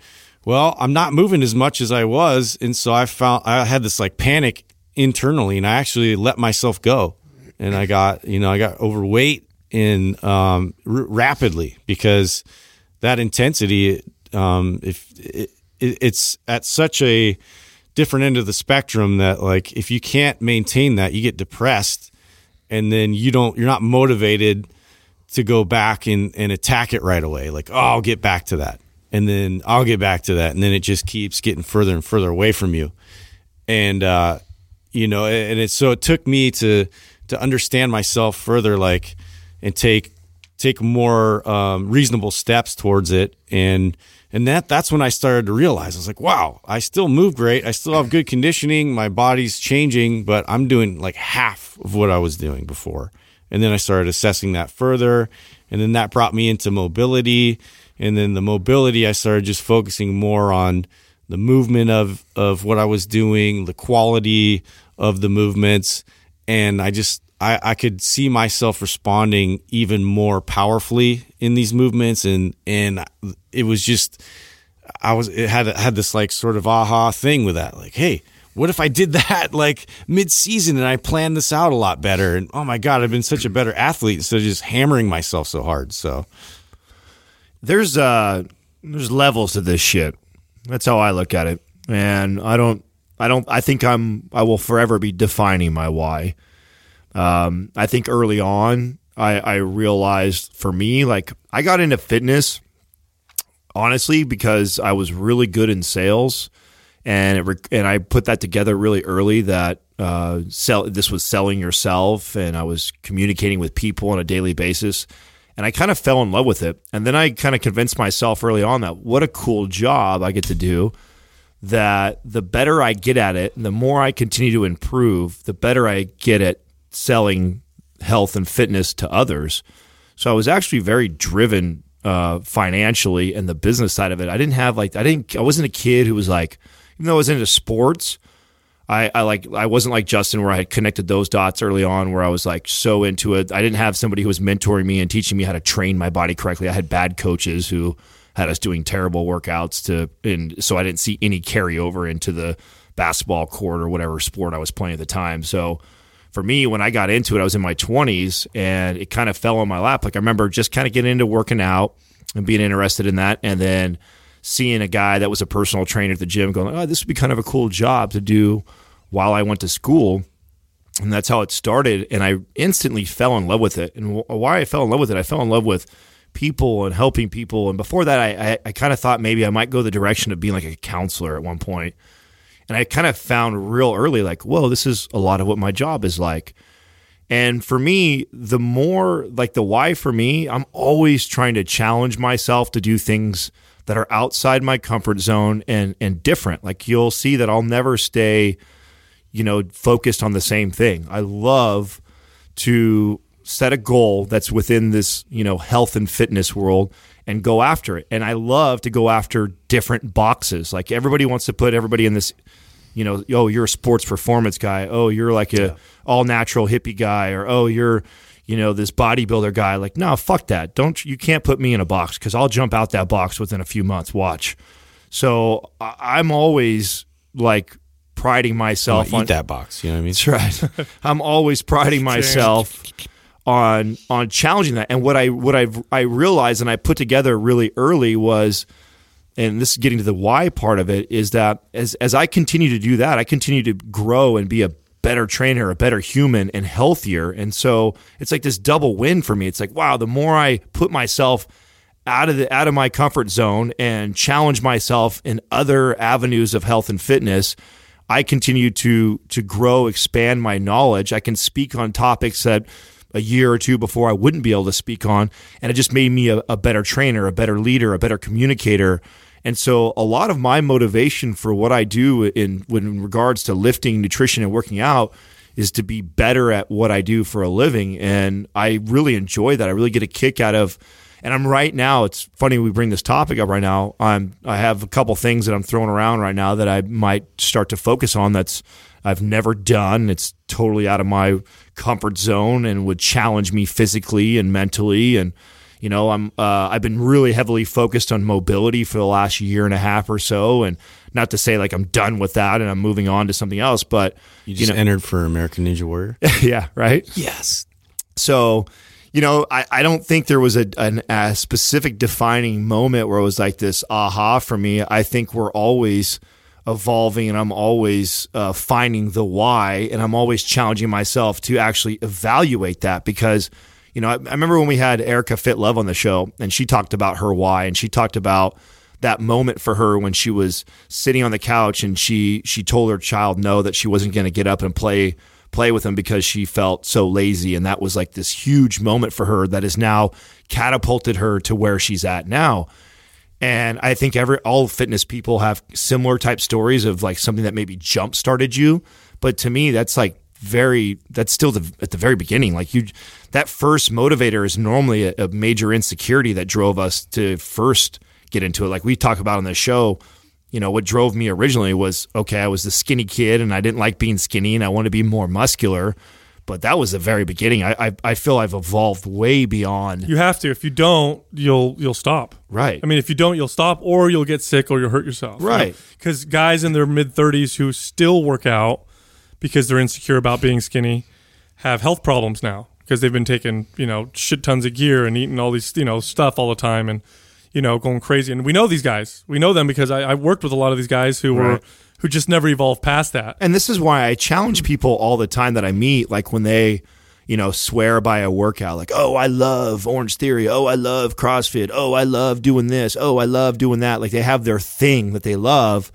Well, I'm not moving as much as I was, and so I found I had this like panic internally, and I actually let myself go, and I got you know I got overweight in um, r- rapidly because that intensity, um, if it, it, it's at such a different end of the spectrum that like if you can't maintain that, you get depressed, and then you don't you're not motivated to go back and, and attack it right away. Like, oh, I'll get back to that. And then I'll get back to that. And then it just keeps getting further and further away from you. And, uh, you know, and it's so it took me to, to understand myself further, like, and take, take more, um, reasonable steps towards it. And, and that, that's when I started to realize I was like, wow, I still move great. I still have good conditioning. My body's changing, but I'm doing like half of what I was doing before. And then I started assessing that further. And then that brought me into mobility. And then the mobility, I started just focusing more on the movement of, of what I was doing, the quality of the movements. And I just, I, I could see myself responding even more powerfully in these movements. And, and it was just, I was, it had, had this like sort of aha thing with that. Like, Hey, what if I did that like mid season and I planned this out a lot better? And oh my God, I've been such a better athlete instead of just hammering myself so hard. So there's uh there's levels to this shit. That's how I look at it. And I don't I don't I think I'm I will forever be defining my why. Um I think early on I I realized for me like I got into fitness honestly because I was really good in sales and it and I put that together really early that uh sell this was selling yourself and I was communicating with people on a daily basis and I kind of fell in love with it. And then I kind of convinced myself early on that what a cool job I get to do. That the better I get at it, and the more I continue to improve, the better I get at selling health and fitness to others. So I was actually very driven uh, financially and the business side of it. I didn't have like I didn't I wasn't a kid who was like even though I was into sports, I, I like I wasn't like Justin where I had connected those dots early on where I was like so into it. I didn't have somebody who was mentoring me and teaching me how to train my body correctly. I had bad coaches who had us doing terrible workouts to and so I didn't see any carryover into the basketball court or whatever sport I was playing at the time. So for me, when I got into it, I was in my 20s and it kind of fell on my lap. Like I remember just kind of getting into working out and being interested in that and then seeing a guy that was a personal trainer at the gym going, oh, this would be kind of a cool job to do while I went to school. And that's how it started. And I instantly fell in love with it. And why I fell in love with it, I fell in love with people and helping people. And before that, I, I, I kind of thought maybe I might go the direction of being like a counselor at one point. And I kind of found real early, like, whoa, this is a lot of what my job is like. And for me, the more like the why for me, I'm always trying to challenge myself to do things that are outside my comfort zone and and different. Like you'll see that I'll never stay, you know, focused on the same thing. I love to set a goal that's within this, you know, health and fitness world and go after it. And I love to go after different boxes. Like everybody wants to put everybody in this you know, oh, you're a sports performance guy. Oh, you're like a all natural hippie guy, or oh, you're, you know, this bodybuilder guy. Like, no, fuck that. Don't you can't put me in a box because I'll jump out that box within a few months. Watch. So I- I'm always like priding myself eat on that box. You know what I mean? That's right. I'm always priding myself on on challenging that. And what I what I I realized and I put together really early was and this is getting to the why part of it is that as as I continue to do that, I continue to grow and be a better trainer, a better human and healthier. And so it's like this double win for me. It's like, wow, the more I put myself out of the out of my comfort zone and challenge myself in other avenues of health and fitness, I continue to to grow, expand my knowledge. I can speak on topics that a year or two before I wouldn't be able to speak on, and it just made me a, a better trainer, a better leader, a better communicator. And so a lot of my motivation for what I do in in regards to lifting, nutrition, and working out is to be better at what I do for a living. And I really enjoy that. I really get a kick out of and I'm right now. It's funny we bring this topic up right now. I'm I have a couple things that I'm throwing around right now that I might start to focus on. That's I've never done. It's totally out of my comfort zone and would challenge me physically and mentally. And you know, I'm uh, I've been really heavily focused on mobility for the last year and a half or so. And not to say like I'm done with that and I'm moving on to something else, but You just know, entered for American Ninja Warrior. yeah, right. yes. So, you know, I, I don't think there was a, an, a specific defining moment where it was like this aha for me. I think we're always evolving and I'm always uh, finding the why and I'm always challenging myself to actually evaluate that because, you know, I, I remember when we had Erica Fit Love on the show and she talked about her why and she talked about that moment for her when she was sitting on the couch and she she told her child no that she wasn't going to get up and play play with him because she felt so lazy. And that was like this huge moment for her that has now catapulted her to where she's at now. And i think every all fitness people have similar type stories of like something that maybe jump started you. But to me that's like very that's still the, at the very beginning like you that first motivator is normally a, a major insecurity that drove us to first get into it like we talk about on the show you know, what drove me originally was okay, I was the skinny kid and I didn't like being skinny and I wanted to be more muscular. But that was the very beginning. I, I, I feel I've evolved way beyond. You have to. If you don't, you'll you'll stop. Right. I mean, if you don't, you'll stop, or you'll get sick, or you'll hurt yourself. Right. Because guys in their mid thirties who still work out because they're insecure about being skinny have health problems now because they've been taking you know shit tons of gear and eating all these you know stuff all the time and you know going crazy. And we know these guys. We know them because I, I worked with a lot of these guys who were who just never evolved past that. And this is why I challenge people all the time that I meet, like when they, you know, swear by a workout, like, oh, I love Orange Theory. Oh, I love CrossFit. Oh, I love doing this. Oh, I love doing that. Like they have their thing that they love.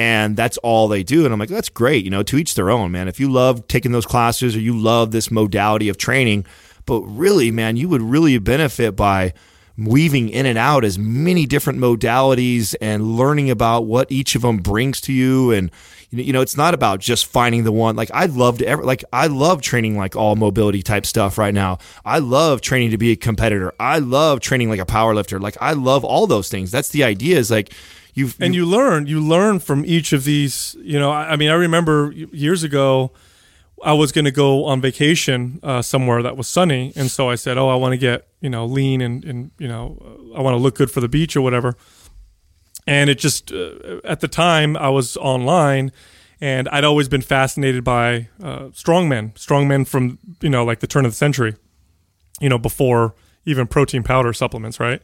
And that's all they do. And I'm like, that's great. You know, to each their own, man. If you love taking those classes or you love this modality of training, but really, man, you would really benefit by weaving in and out as many different modalities and learning about what each of them brings to you and you know it's not about just finding the one like i love to ever like i love training like all mobility type stuff right now i love training to be a competitor i love training like a power lifter like i love all those things that's the idea is like you've and you learn you learn from each of these you know i, I mean i remember years ago i was going to go on vacation uh, somewhere that was sunny and so i said oh i want to get you know lean and, and you know uh, i want to look good for the beach or whatever. And it just uh, at the time i was online and i'd always been fascinated by uh, strongmen strongmen from you know like the turn of the century you know before even protein powder supplements right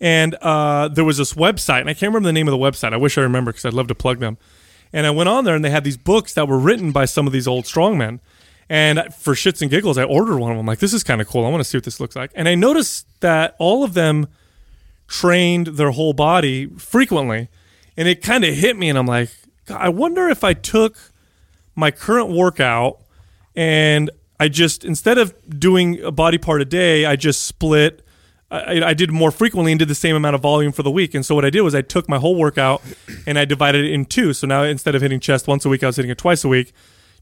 and uh, there was this website, and I can't remember the name of the website. I wish I remember because I'd love to plug them. And I went on there, and they had these books that were written by some of these old strongmen. And for shits and giggles, I ordered one of them. Like, this is kind of cool. I want to see what this looks like. And I noticed that all of them trained their whole body frequently. And it kind of hit me, and I'm like, I wonder if I took my current workout and I just, instead of doing a body part a day, I just split. I, I did more frequently and did the same amount of volume for the week. And so what I did was I took my whole workout and I divided it in two. So now instead of hitting chest once a week, I was hitting it twice a week,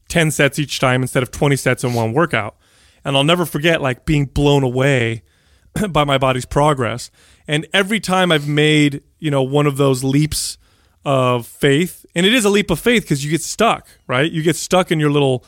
10 sets each time instead of 20 sets in one workout. And I'll never forget like being blown away by my body's progress. And every time I've made, you know, one of those leaps of faith, and it is a leap of faith because you get stuck, right? You get stuck in your little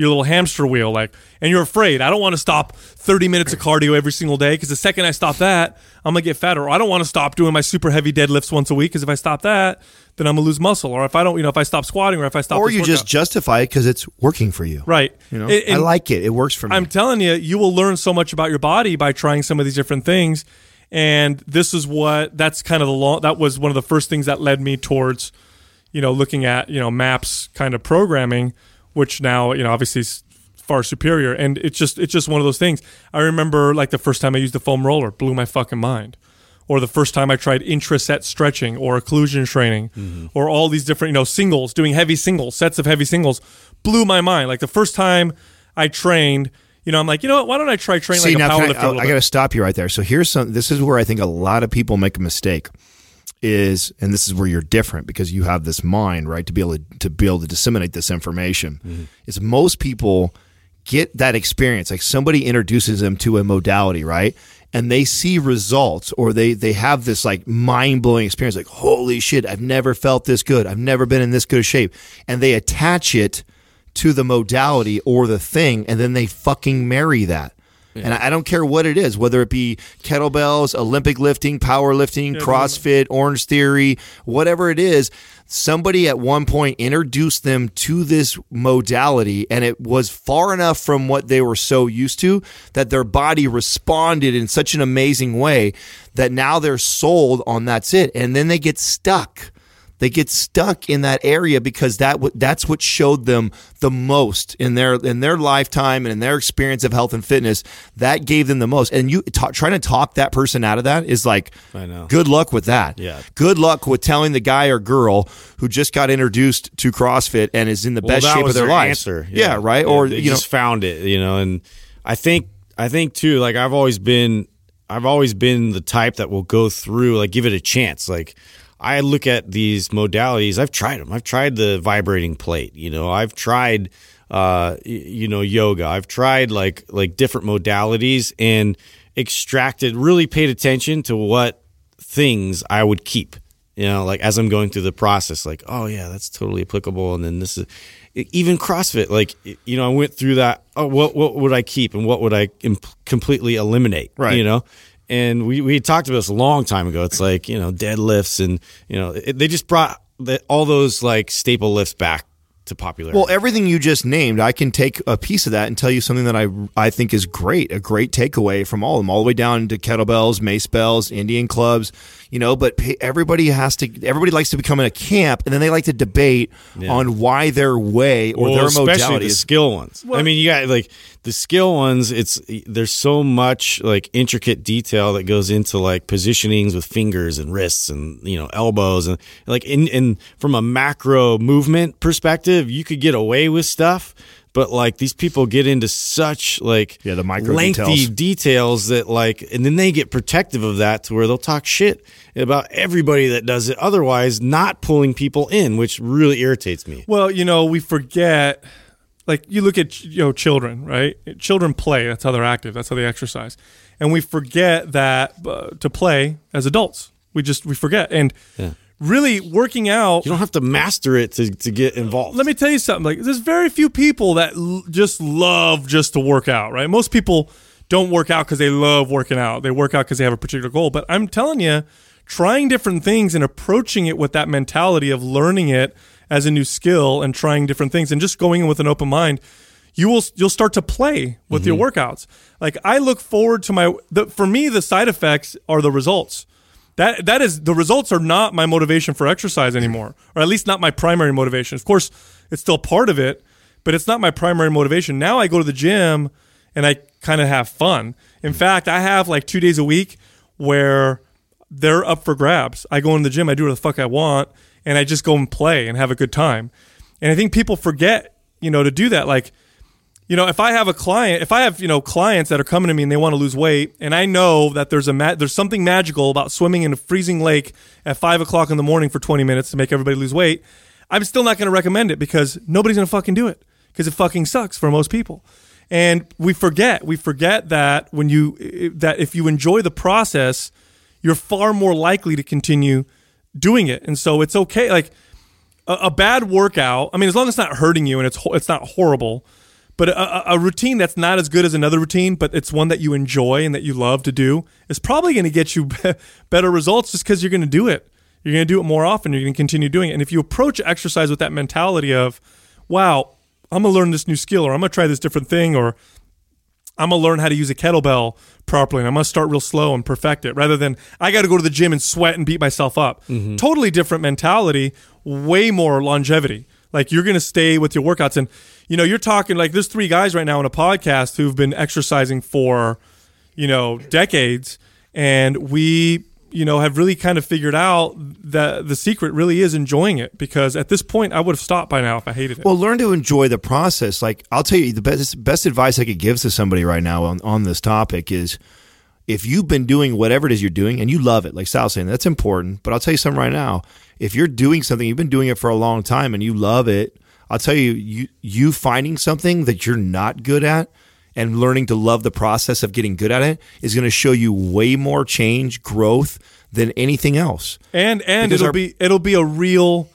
your little hamster wheel like and you're afraid. I don't want to stop 30 minutes of cardio every single day because the second i stop that i'm gonna get fatter. Or i don't want to stop doing my super heavy deadlifts once a week because if i stop that then i'm gonna lose muscle. Or if i don't you know if i stop squatting or if i stop or you just justify it because it's working for you. Right. You know? And- i like it. It works for me. I'm telling you, you will learn so much about your body by trying some of these different things. And this is what that's kind of the law. That was one of the first things that led me towards, you know, looking at you know maps kind of programming, which now you know obviously is far superior. And it's just it's just one of those things. I remember like the first time I used the foam roller, blew my fucking mind. Or the first time I tried intraset stretching or occlusion training, mm-hmm. or all these different, you know, singles, doing heavy singles, sets of heavy singles, blew my mind. Like the first time I trained, you know, I'm like, you know what? Why don't I try training See like a now, power can lifter? I, I, I got to stop you right there. So here's some. This is where I think a lot of people make a mistake. Is, and this is where you're different because you have this mind, right, to be able to, to be able to disseminate this information. Mm-hmm. Is most people get that experience, like somebody introduces them to a modality, right, and they see results, or they they have this like mind blowing experience, like holy shit, I've never felt this good, I've never been in this good shape, and they attach it to the modality or the thing, and then they fucking marry that. And I I don't care what it is, whether it be kettlebells, Olympic lifting, powerlifting, CrossFit, Orange Theory, whatever it is. Somebody at one point introduced them to this modality, and it was far enough from what they were so used to that their body responded in such an amazing way that now they're sold on that's it. And then they get stuck they get stuck in that area because that w- that's what showed them the most in their in their lifetime and in their experience of health and fitness. That gave them the most. And you ta- trying to talk that person out of that is like, I know. Good luck with that. Yeah. Good luck with telling the guy or girl who just got introduced to CrossFit and is in the Well, best shape of their, life. Answer. Yeah, right. or they you know, just found it, you know. And I think I think too. Like I've always been, I've always been the type that will go through, like give it a chance. Like I look at these modalities. I've tried them. I've tried the vibrating plate. You know, I've tried, uh, you know, yoga. I've tried like like different modalities and extracted. Really paid attention to what things I would keep. You know, like as I'm going through the process, like, oh yeah, that's totally applicable. And then this is even CrossFit. Like, you know, I went through that. Oh, what what would I keep and what would I imp- completely eliminate? Right. You know, and we we talked about this a long time ago. It's like you know deadlifts and you know it, they just brought the, all those like staple lifts back to popularity. Well, everything you just named, I can take a piece of that and tell you something that I I think is great, a great takeaway from all of them, all the way down to kettlebells, mace bells, Indian clubs, you know. But everybody has to, everybody likes to become in a camp, and then they like to debate on why their way or Well, their especially modality the is. skill ones. I mean, you got like the skill ones. It's there's so much like intricate detail that goes into like positionings with fingers and wrists and you know elbows and like in in from a macro movement perspective, you could get away with stuff. But like these people get into such like Yeah, the micro lengthy details. details that like, and then they get protective of that to where they'll talk shit about everybody that does it. Otherwise, not pulling people in, which really irritates me. Well, you know, we forget. Like you look at you know children, right? Children play. That's how they're active. That's how they exercise, and we forget that uh, to play as adults. We just we forget, and really working out. You don't have to master it to, to get involved. Let me tell you something. Like, there's very few people that l- just love just to work out, right? Most people don't work out because they love working out. They work out because they have a particular goal. But I'm telling you, trying different things and approaching it with that mentality of learning it as a new skill and trying different things and just going in with an open mind, you will you'll start to play with your mm-hmm. workouts. Like I look forward to my the, for me the side effects are the results. That that is the results are not my motivation for exercise anymore, or at least not my primary motivation. Of course, it's still part of it, but it's not my primary motivation. Now I go to the gym and I kind of have fun. In fact, I have like two days a week where they're up for grabs. I go in the gym, I do what the fuck I want, and I just go and play and have a good time. And I think people forget, you know, to do that. Like, you know, if I have a client, if I have you know clients that are coming to me and they want to lose weight, and I know that there's a ma- there's something magical about swimming in a freezing lake at five o'clock in the morning for 20 minutes to make everybody lose weight, I'm still not going to recommend it because nobody's going to fucking do it because it fucking sucks for most people. And we forget, we forget that when you that if you enjoy the process, you're far more likely to continue doing it. And so it's okay. Like a, a bad workout. I mean, as long as it's not hurting you and it's it's not horrible, but a, a- routine that's not as good as another routine, but it's one that you enjoy and that you love to do, is probably going to get you be- better results just because you're going to do it. You're going to do it more often. You're going to continue doing it. And if you approach exercise with that mentality of, "Wow, I'm going to learn this new skill, or I'm going to try this different thing, or I'm gonna learn how to use a kettlebell properly, and I'm gonna start real slow and perfect it, rather than I got to go to the gym and sweat and beat myself up. Mm-hmm. Totally different mentality, way more longevity. Like you're gonna stay with your workouts, and you know you're talking like there's three guys right now in a podcast who've been exercising for you know decades, and we you know have really kind of figured out that the secret really is enjoying it because at this point I would have stopped by now if I hated it. Well, learn to enjoy the process. Like I'll tell you, the best best advice I could give to somebody right now on, on this topic is if you've been doing whatever it is you're doing and you love it, like Sal's saying, that's important. But I'll tell you something right now. If you're doing something, you've been doing it for a long time and you love it, I'll tell you, you, you finding something that you're not good at and learning to love the process of getting good at it is going to show you way more change, growth than anything else. and and Because it'll our- be it'll be a real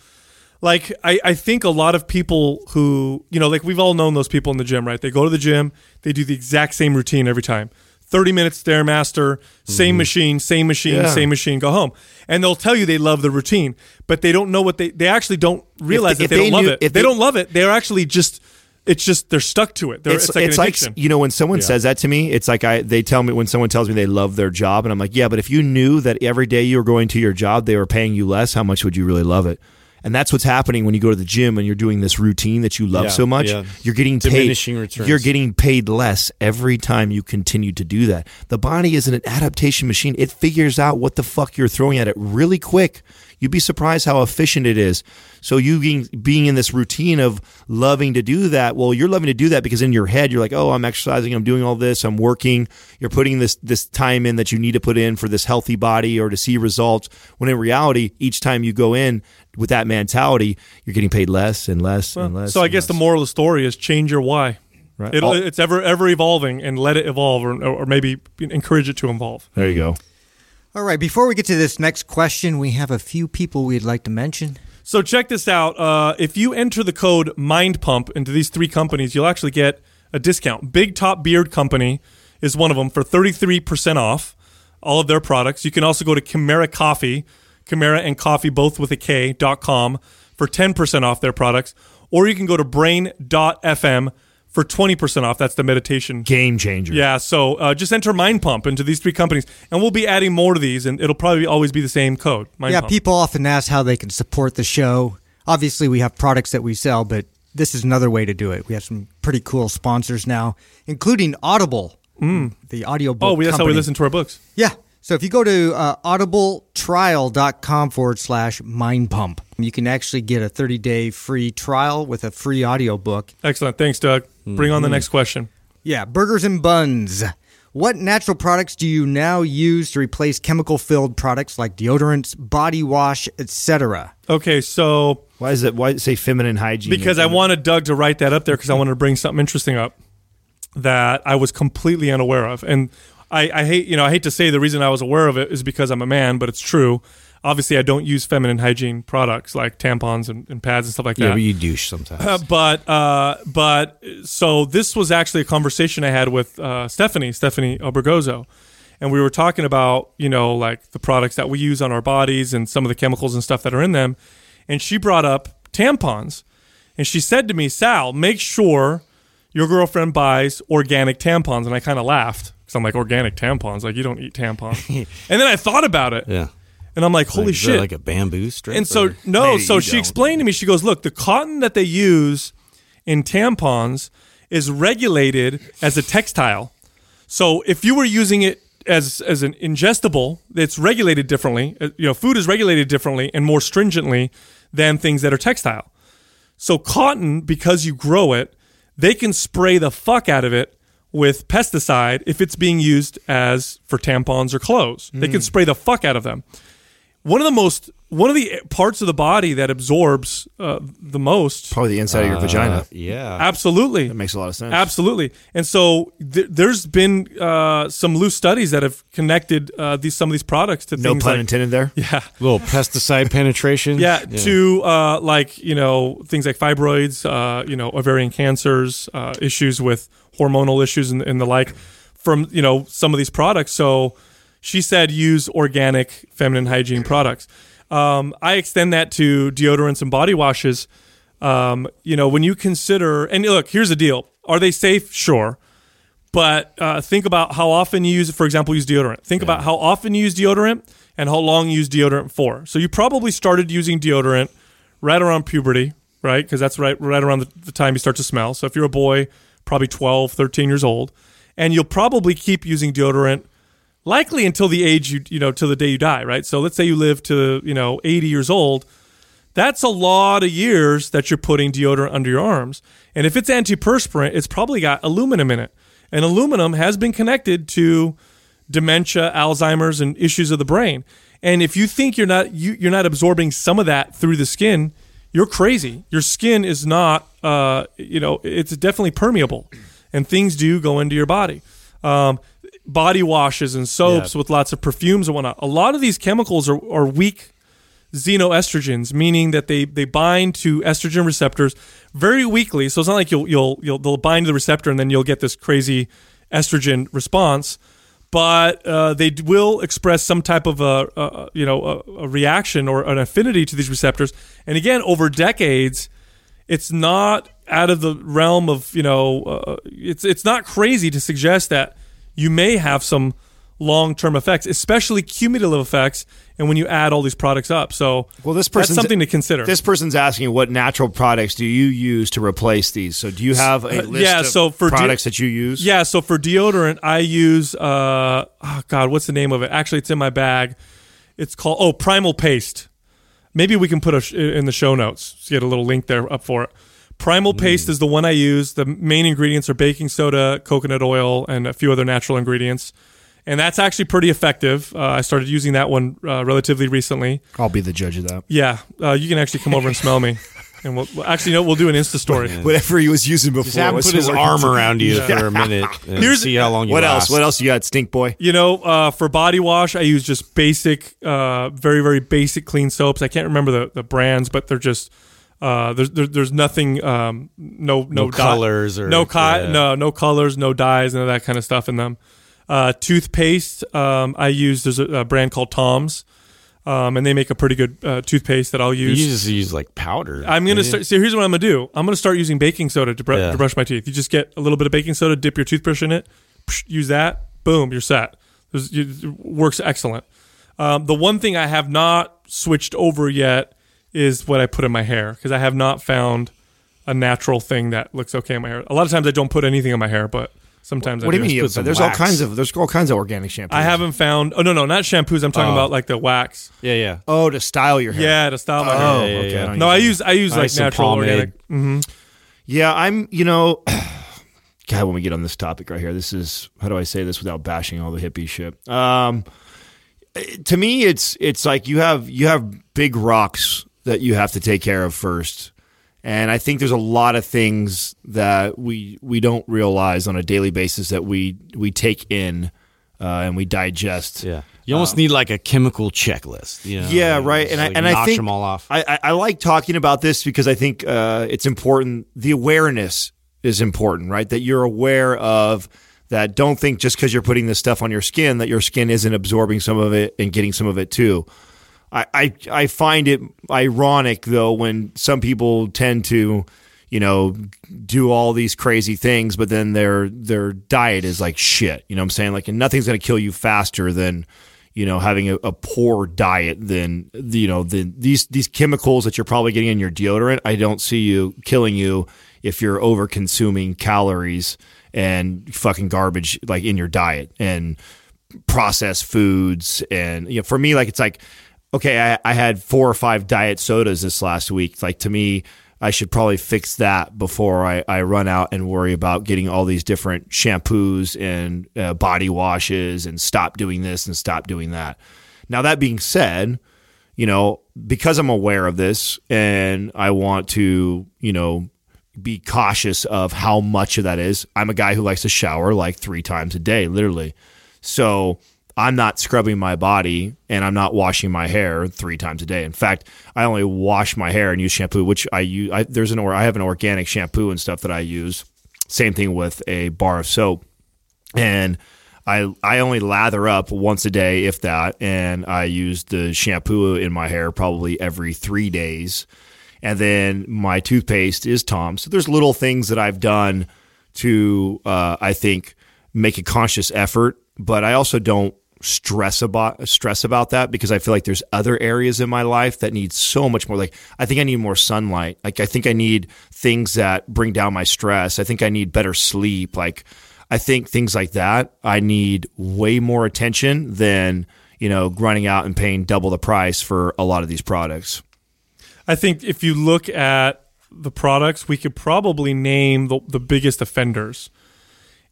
like I, I think a lot of people who you know like we've all known those people in the gym right they go to the gym they do the exact same routine every time 30 minutes stairmaster same mm-hmm. machine same machine Yeah. same machine go home. And they'll tell you they love the routine but they don't know what they they actually don't realize if that they, they don't knew- love it. if they, they- don't love it. They're actually just it's just they're stuck to it. They're, it's, like an addiction. you know when someone says that to me it's like i they tell me when someone tells me they love their job and i'm like yeah but if you knew that every day you were going to your job they were paying you less how much would you really love it and that's what's happening when you go to the gym and you're doing this routine that you love Yeah, so much yeah. you're getting paid Diminishing returns. you're getting paid less every time you continue to do that the body is an adaptation machine it figures out what the fuck you're throwing at it really quick you'd be surprised how efficient it is so you being, being in this routine of loving to do that, well, you're loving to do that because in your head you're like, oh, I'm exercising, I'm doing all this, I'm working. You're putting this this time in that you need to put in for this healthy body or to see results. When in reality, each time you go in with that mentality, you're getting paid less and less and less. so i and guess the moral of the story is change your why Right. It'll, All- it's ever ever evolving and let it evolve or, or maybe encourage it to evolve there you go. All right, before we get to this next question, we have a few people we'd like to mention. So check this out. Uh, if you enter the code Mind Pump into these three companies, you'll actually get a discount. Big Top Beard Company is one of them for 33% off all of their products. You can also go to Kimera Koffee, Kimera and Koffee, both with a K, dot com for 10% off their products. Or you can go to brain.fm for 20% off. That's the meditation Game changer. yeah, so uh, just enter Mind Pump into these three companies, and we'll be adding more to these, and it'll probably always be the same code. Mind yeah, Pump. people often ask how they can support the show. Obviously, we have products that we sell, but this is another way to do it. We have some pretty cool sponsors now, including Audible, the audiobook. Oh, that's how we listen to our books. Yeah. So if you go to uh, audibletrial.com forward slash mind pump, you can actually get a 30 day free trial with a free audiobook. Excellent. Thanks, Doug. Bring on the next question. Yeah, burgers and buns. What natural products do you now use to replace chemical filled products like deodorants, body wash, etc.? Okay, so Why is it? Why does it say feminine hygiene? because I wanted Doug to write that up there because I wanted to bring something interesting up that I was completely unaware of, and I, I hate you know I hate to say the reason I was aware of it is because I'm a man, but it's true. Obviously, I don't use feminine hygiene products like tampons and, and pads and stuff like that. Yeah, but you douche sometimes. Uh, but uh, but so this was actually a conversation I had with uh, Stephanie Stephanie Obergozo, and we were talking about you know like the products that we use on our bodies and some of the chemicals and stuff that are in them, and she brought up tampons, and she said to me, Sal, make sure your girlfriend buys organic tampons, and I kind of laughed because I'm like organic tampons, like you don't eat tampons, and then I thought about it, yeah. and I'm like, holy Like, shit, like a bamboo strip. and so or- no, Maybe so she don't. explained to me. She goes, "Look, the cotton that they use in tampons is regulated as a textile. So if you were using it as as an ingestible, it's regulated differently. Uh, You know, food is regulated differently and more stringently than things that are textile. So cotton, because you grow it, they can spray the fuck out of it with pesticide if it's being used as for tampons or clothes. They hmm. can spray the fuck out of them one of the most one of the parts of the body that absorbs uh, the most probably the inside of your vagina. Uh, yeah. absolutely That makes a lot of sense. absolutely and so th- there's been uh, some loose studies that have connected uh, these some of these products to No things pun like, intended there. yeah little pesticide penetration. yeah, to uh, like you know things like fibroids, uh, you know ovarian cancers, uh, issues with hormonal issues and, and the like from you know some of these products. So she said use organic feminine hygiene products. Um, I extend that to deodorants and body washes. Um, you know when you consider and look, here's the deal: are they safe? Sure. But uh, think about how often you use, for example, use deodorant. Think about how often you use deodorant and how long you use deodorant for. So you probably started using deodorant right around puberty, right? Because that's right, right around the, the time you start to smell. So if you're a boy, probably 12, 13 years old, and you'll probably keep using deodorant likely until the age you, you know, till the day you die, right? So let's say you live to, you know, 80 years old. That's a lot of years that you're putting deodorant under your arms. And if it's antiperspirant, it's probably got aluminum in it. And aluminum has been connected to dementia, Alzheimer's, and issues of the brain. And if you think you're not you, you're not absorbing some of that through the skin, you're crazy. Your skin is not, uh, you know, it's definitely permeable, and things do go into your body. Um, body washes and soaps Yeah. with lots of perfumes and whatnot. A lot of these chemicals are, are weak xenoestrogens, meaning that they they bind to estrogen receptors very weakly. So it's not like you'll you'll you'll they'll bind to the receptor and then you'll get this crazy estrogen response. But uh, they will express some type of a, a you know a, a reaction or an affinity to these receptors. And again, over decades, it's not out of the realm of you know uh, it's it's not crazy to suggest that you may have some long-term effects especially cumulative effects and when you add all these products up. So Well, this that's person's something to consider. This person's asking what natural products do you use to replace these? So do you have a Uh, list yeah, of so for de- products that you use? yeah so for deodorant i use uh oh god what's the name of it? Actually it's in my bag. It's called oh primal paste. Maybe we can put a sh- in the show notes get a little link there up for it primal paste is the one i use the main ingredients are baking soda coconut oil and a few other natural ingredients and that's actually pretty effective uh, i started using that one uh, relatively recently I'll be the judge of that. yeah uh, you can actually come over and smell me and we'll well, actually no we'll do an insta story Whatever he was using before. Just have him put his working. arm around you for a minute and Here's- see how long you What last. else? What else you got, Stink Boy? You know, uh, for body wash, I use just basic, uh, very very basic clean soaps. I can't remember the, the brands, but they're just uh, there's there, there's nothing, um, no no, No colors or- no co- yeah. no no colors, no dyes, none of that kind of stuff in them. Uh, toothpaste, um, I use there's a, a brand called Tom's, um, and they make a pretty good uh, toothpaste that I'll use. You just use like powder. I'm gonna start. So here's what I'm gonna do. I'm gonna start using baking soda to, br- Yeah. to brush my teeth. You just get a little bit of baking soda, dip your toothbrush in it, psh, use that, boom, you're set. There's, it works excellent. Um, the one thing I have not switched over yet is what I put in my hair because I have not found a natural thing that looks okay in my hair. A lot of times I don't put anything in my hair, but sometimes What I do What do you mean? put some There's all kinds of there's all kinds of organic shampoos. I haven't found. Oh no, no, not shampoos. I'm talking Oh. about like the wax. yeah, yeah. Oh, to style your hair. Yeah, to style my Oh, hair. yeah, okay. yeah. I No, I use use I use I like use natural pomade. organic. hmm Yeah, I'm. You know, God, when we get on this topic right here, this is how do I say this without bashing all the hippie shit? Um, to me, it's it's like you have you have big rocks that you have to take care of first, and I think there's a lot of things that we we don't realize on a daily basis that we we take in uh, and we digest. Yeah. You almost need like a chemical checklist. You know? Yeah, right. And I and I think them all off. I, I, I like talking about this because I think uh, it's important. The awareness is important, right? That you're aware of that. Don't think just because you're putting this stuff on your skin that your skin isn't absorbing some of it and getting some of it too. I, I, I find it ironic though when some people tend to, you know, do all these crazy things, but then their their diet is like shit. You know what I'm saying? Like, and nothing's gonna kill you faster than, you know, having a, a poor diet than you know the these these chemicals that you're probably getting in your deodorant. I don't see you killing you if you're over consuming calories and fucking garbage like in your diet and processed foods and you know for me like it's like okay I, I had four or five diet sodas this last week like to me i should probably fix that before i, I run out and worry about getting all these different shampoos and uh, body washes and stop doing this and stop doing that now that being said you know because i'm aware of this and i want to you know be cautious of how much of that is. I'm a guy who likes to shower like three times a day, literally. So I'm not scrubbing my body and I'm not washing my hair three times a day. In fact, I only wash my hair and use shampoo, which I use. I, there's an or I have an organic shampoo and stuff that I use. Same thing with a bar of soap, and I I only lather up once a day, if that, and I use the shampoo in my hair probably every three days and then my toothpaste is Tom. So there's little things that I've done to, uh, I think, make a conscious effort, but I also don't stress about stress about that because I feel like there's other areas in my life that need so much more. Like I think I need more sunlight. Like I think I need things that bring down my stress. I think I need better sleep. Like I think things like that. I need way more attention than you know running out and paying double the price for a lot of these products. I think if you look at the products, we could probably name the, the biggest offenders.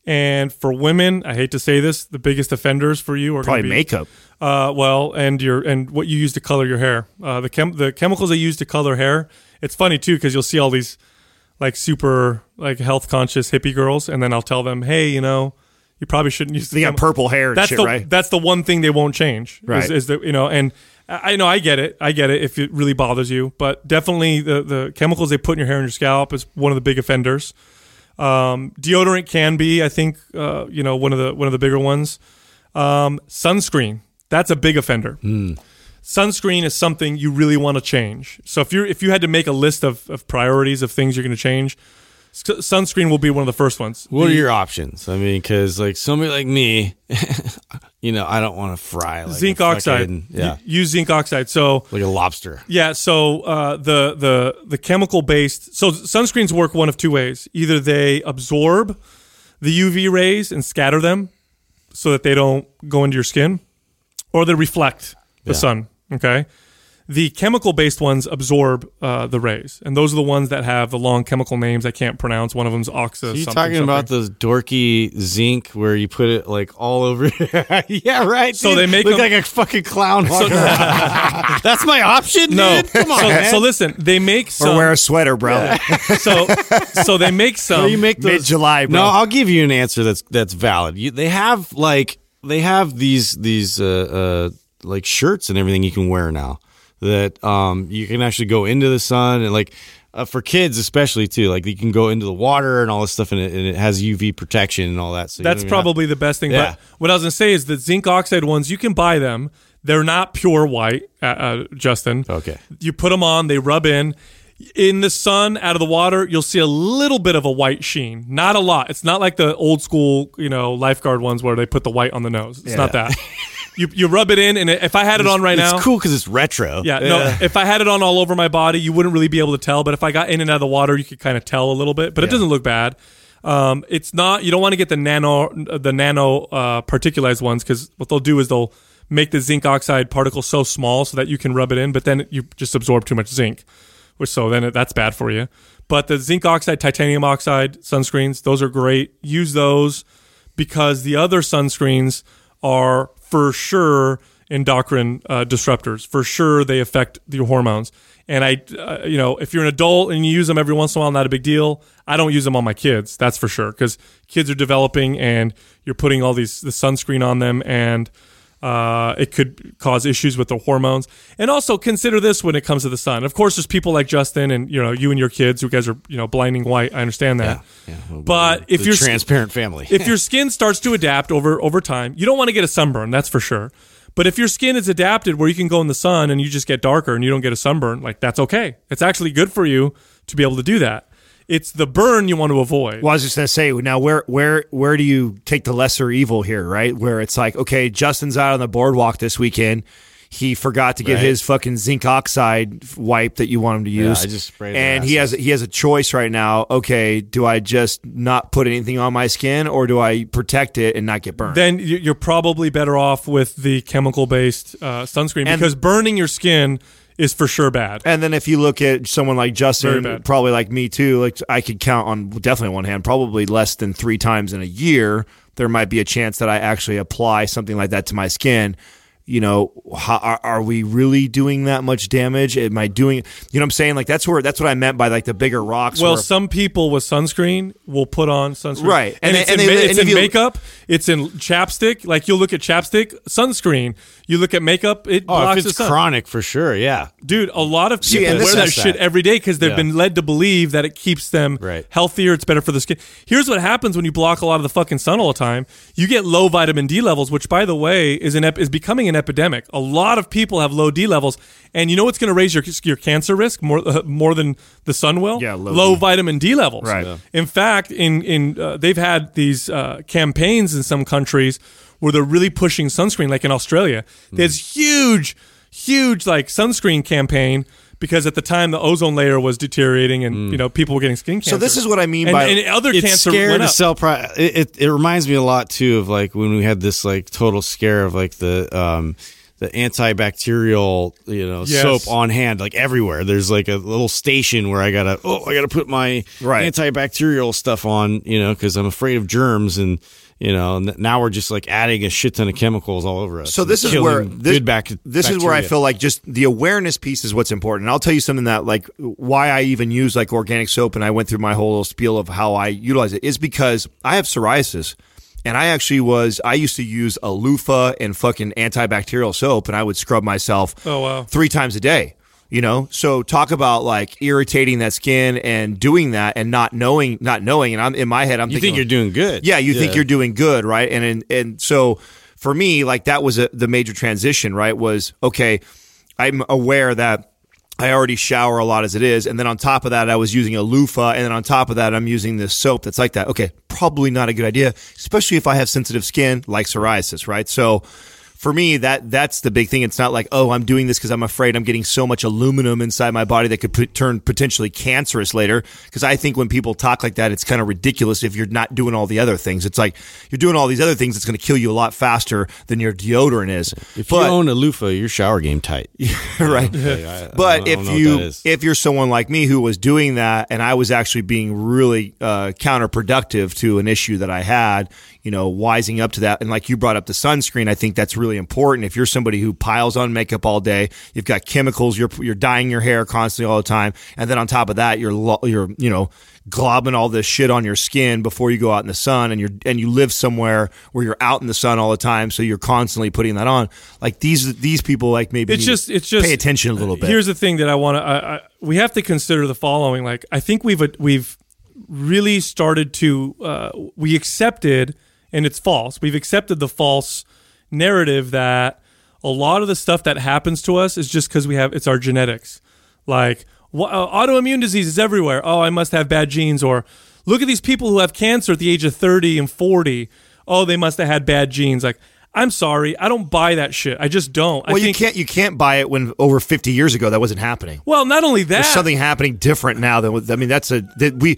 And for women, I hate to say this, the biggest offenders for you are Probably be, makeup. Uh, well, and your and what you use to color your hair. Uh, the chem- the chemicals they use to color hair. It's funny too because you'll see all these like super like health conscious hippie girls, and then I'll tell them, hey, you know, you probably shouldn't use. They the got purple hair and that's shit, the right? that's the one thing they won't change. Right. Is, is the you know and. I I know I get it. I get it if it really bothers you, but definitely the, the chemicals they put in your hair and your scalp is one of the big offenders. Um, deodorant can be, I think, uh, you know, one of the one of the bigger ones. Um, sunscreen, that's a big offender. Sunscreen is something you really want to change. So if you if you had to make a list of, of priorities of things you're going to change, sunscreen will be one of the first ones. What are your options? I mean, because like somebody like me, you know, I don't want to fry like zinc a oxide? fucking- yeah, use zinc oxide. So like a lobster. Yeah, so uh, the the the chemical based so sunscreens work one of two ways. Either they absorb the UV rays and scatter them so that they don't go into your skin, or they reflect the Yeah. sun. Okay. The chemical based ones absorb uh, the rays, and those are the ones that have the long chemical names I can't pronounce. One of them's oxa. Are you something, talking about those dorky zinc where you put it like all over? yeah, right. So dude. they make look them- like a fucking clown. walking around. That's my option. no? dude. come on. so, man. so listen, they make or wear a sweater, bro. so so they make some. No, you make those Mid July, bro. No, I'll give you an answer that's that's valid. You, they have like they have these these uh, uh like shirts and everything you can wear now that um you can actually go into the sun and like uh, for kids especially too like you can go into the water and all this stuff and it, and it has UV protection and all that. So That's don't have- probably the best thing. Yeah. But what I was gonna say is the zinc oxide ones you can buy them. They're not pure white, uh, uh, Justin. Okay. You put them on, they rub in. In the sun, out of the water, you'll see a little bit of a white sheen. Not a lot. It's not like the old school, you know, lifeguard ones where they put the white on the nose. It's not that. you you rub it in, and if I had it on right now, it's cool because it's retro. yeah, no. If I had it on all over my body, you wouldn't really be able to tell. But if I got in and out of the water, you could kind of tell a little bit. But it doesn't look bad. Um, it's not. You don't want to get the nano, the nano uh, particularized ones because what they'll do is they'll make the zinc oxide particles so small so that you can rub it in, but then you just absorb too much zinc, which so then that's bad for you. But the zinc oxide, titanium oxide sunscreens, those are great. Use those because the other sunscreens are for sure endocrine uh, disruptors. For sure, they affect your hormones. And I, uh, you know, if you're an adult and you use them every once in a while, not a big deal. I don't use them on my kids. That's for sure because kids are developing and you're putting all these the sunscreen on them and. Uh, it could cause issues with the hormones, and also consider this when it comes to the sun. Of course, there's people like Justin and you know you and your kids who guys are you know blinding white. I understand that, Yeah, well, but if you're transparent family, if your skin starts to adapt over over time, you don't want to get a sunburn, that's for sure. But if your skin is adapted where you can go in the sun and you just get darker and you don't get a sunburn, like that's okay. It's actually good for you to be able to do that. It's the burn you want to avoid. Well, I was just gonna say now where where where do you take the lesser evil here, right? Where it's like, okay, Justin's out on the boardwalk this weekend. He forgot to get Right. his fucking zinc oxide wipe that you want him to use. Yeah. I just sprayed and he has he has a choice right now. Okay, do I just not put anything on my skin, or do I protect it and not get burned? Then you- you're probably better off with the chemical based uh, sunscreen And- because burning your skin is for sure bad. And then if you look at someone like Justin, probably like me too, like I could count on definitely one hand, probably less than three times in a year, there might be a chance that I actually apply something like that to my skin. You know, how, are, are we really doing that much damage? Am I doing? You know, what I'm saying like that's where that's what I meant by like the bigger rocks. Well, some people with sunscreen will put on sunscreen, Right. And, And it's, they- in, they- and it's in makeup. It's in chapstick. Like you'll look at chapstick, sunscreen. You look at makeup, it oh, blocks if the it's sun. chronic for sure, yeah. Dude, a lot of See, people and this wear that is- shit every day because they've Yeah. been led to believe that it keeps them Right. healthier. It's better for the skin. Here's what happens when you block a lot of the fucking sun all the time. You get low vitamin D levels, which, by the way, is an ep- is becoming an epidemic. A lot of people have low D levels, and you know what's going to raise your your cancer risk more uh, more than the sun will? Yeah, low low D. vitamin D levels. Right. Yeah. In fact, in in uh, they've had these uh, campaigns in some countries where they're really pushing sunscreen, like in Australia. Hmm. There's huge, huge like sunscreen campaign because at the time the ozone layer was deteriorating and you know people were getting skin cancer. So this is what I mean and, by- and other it's cancer scared went to up. sell pri- it, it it reminds me a lot too of like when we had this like total scare of like the um the antibacterial, you know, Yes. soap on hand, like everywhere. There's like a little station where I gotta, oh, I gotta put my Right. antibacterial stuff on, you know, because I'm afraid of germs and. You know, now we're just like adding a shit ton of chemicals all over us. So this is where this, good bac- this is where I feel like just the awareness piece is what's important. And I'll tell you something that like why I even use like organic soap and I went through my whole little spiel of how I utilize it is because I have psoriasis. And I actually was I used to use a loofah and fucking antibacterial soap and I would scrub myself Oh, wow. three times a day. You know, so talk about like irritating that skin and doing that and not knowing, not knowing. And I'm in my head, I'm You thinking think you're doing good? yeah, you think you're doing good, right? And and, and so for me, like that was a, the major transition, right? Was okay. I'm aware that I already shower a lot as it is, and then on top of that, I was using a loofah, and then on top of that, I'm using this soap that's like that. Okay, probably not a good idea, especially if I have sensitive skin like psoriasis, right? So. For me, that that's the big thing. It's not like, oh, I'm doing this because I'm afraid I'm getting so much aluminum inside my body that could put, turn potentially cancerous later. Because I think when people talk like that, it's kind of ridiculous if you're not doing all the other things. It's like you're doing all these other things. It's going to kill you a lot faster than your deodorant is. If But- you own a loofah, your shower game tight. right. I- I but don't if you if you're someone like me who was doing that and I was actually being really uh, counterproductive to an issue that I had, you know, wising up to that, and like you brought up the sunscreen, I think that's really important. If you're somebody who piles on makeup all day, you've got chemicals, you're you're dyeing your hair constantly all the time, and then on top of that, you're lo- you're you know globbing all this shit on your skin before you go out in the sun and you're and you live somewhere where you're out in the sun all the time so you're constantly putting that on like these these people like maybe it's just it's just pay attention a little bit Here's the thing that I want to. We have to consider the following. Like I think we've we've really started to uh, we accepted, and it's false. We've accepted the false narrative that a lot of the stuff that happens to us is just because we have it's our genetics. Like wha- uh, autoimmune disease is everywhere. Oh, I must have bad genes. Or look at these people who have cancer at the age of thirty and forty. Oh, they must have had bad genes. Like. I'm sorry, I don't buy that shit. I just don't. well I you can't you can't buy it when over 50 years ago that wasn't happening Well, not only that, there's something happening different now than with- I mean that's a that we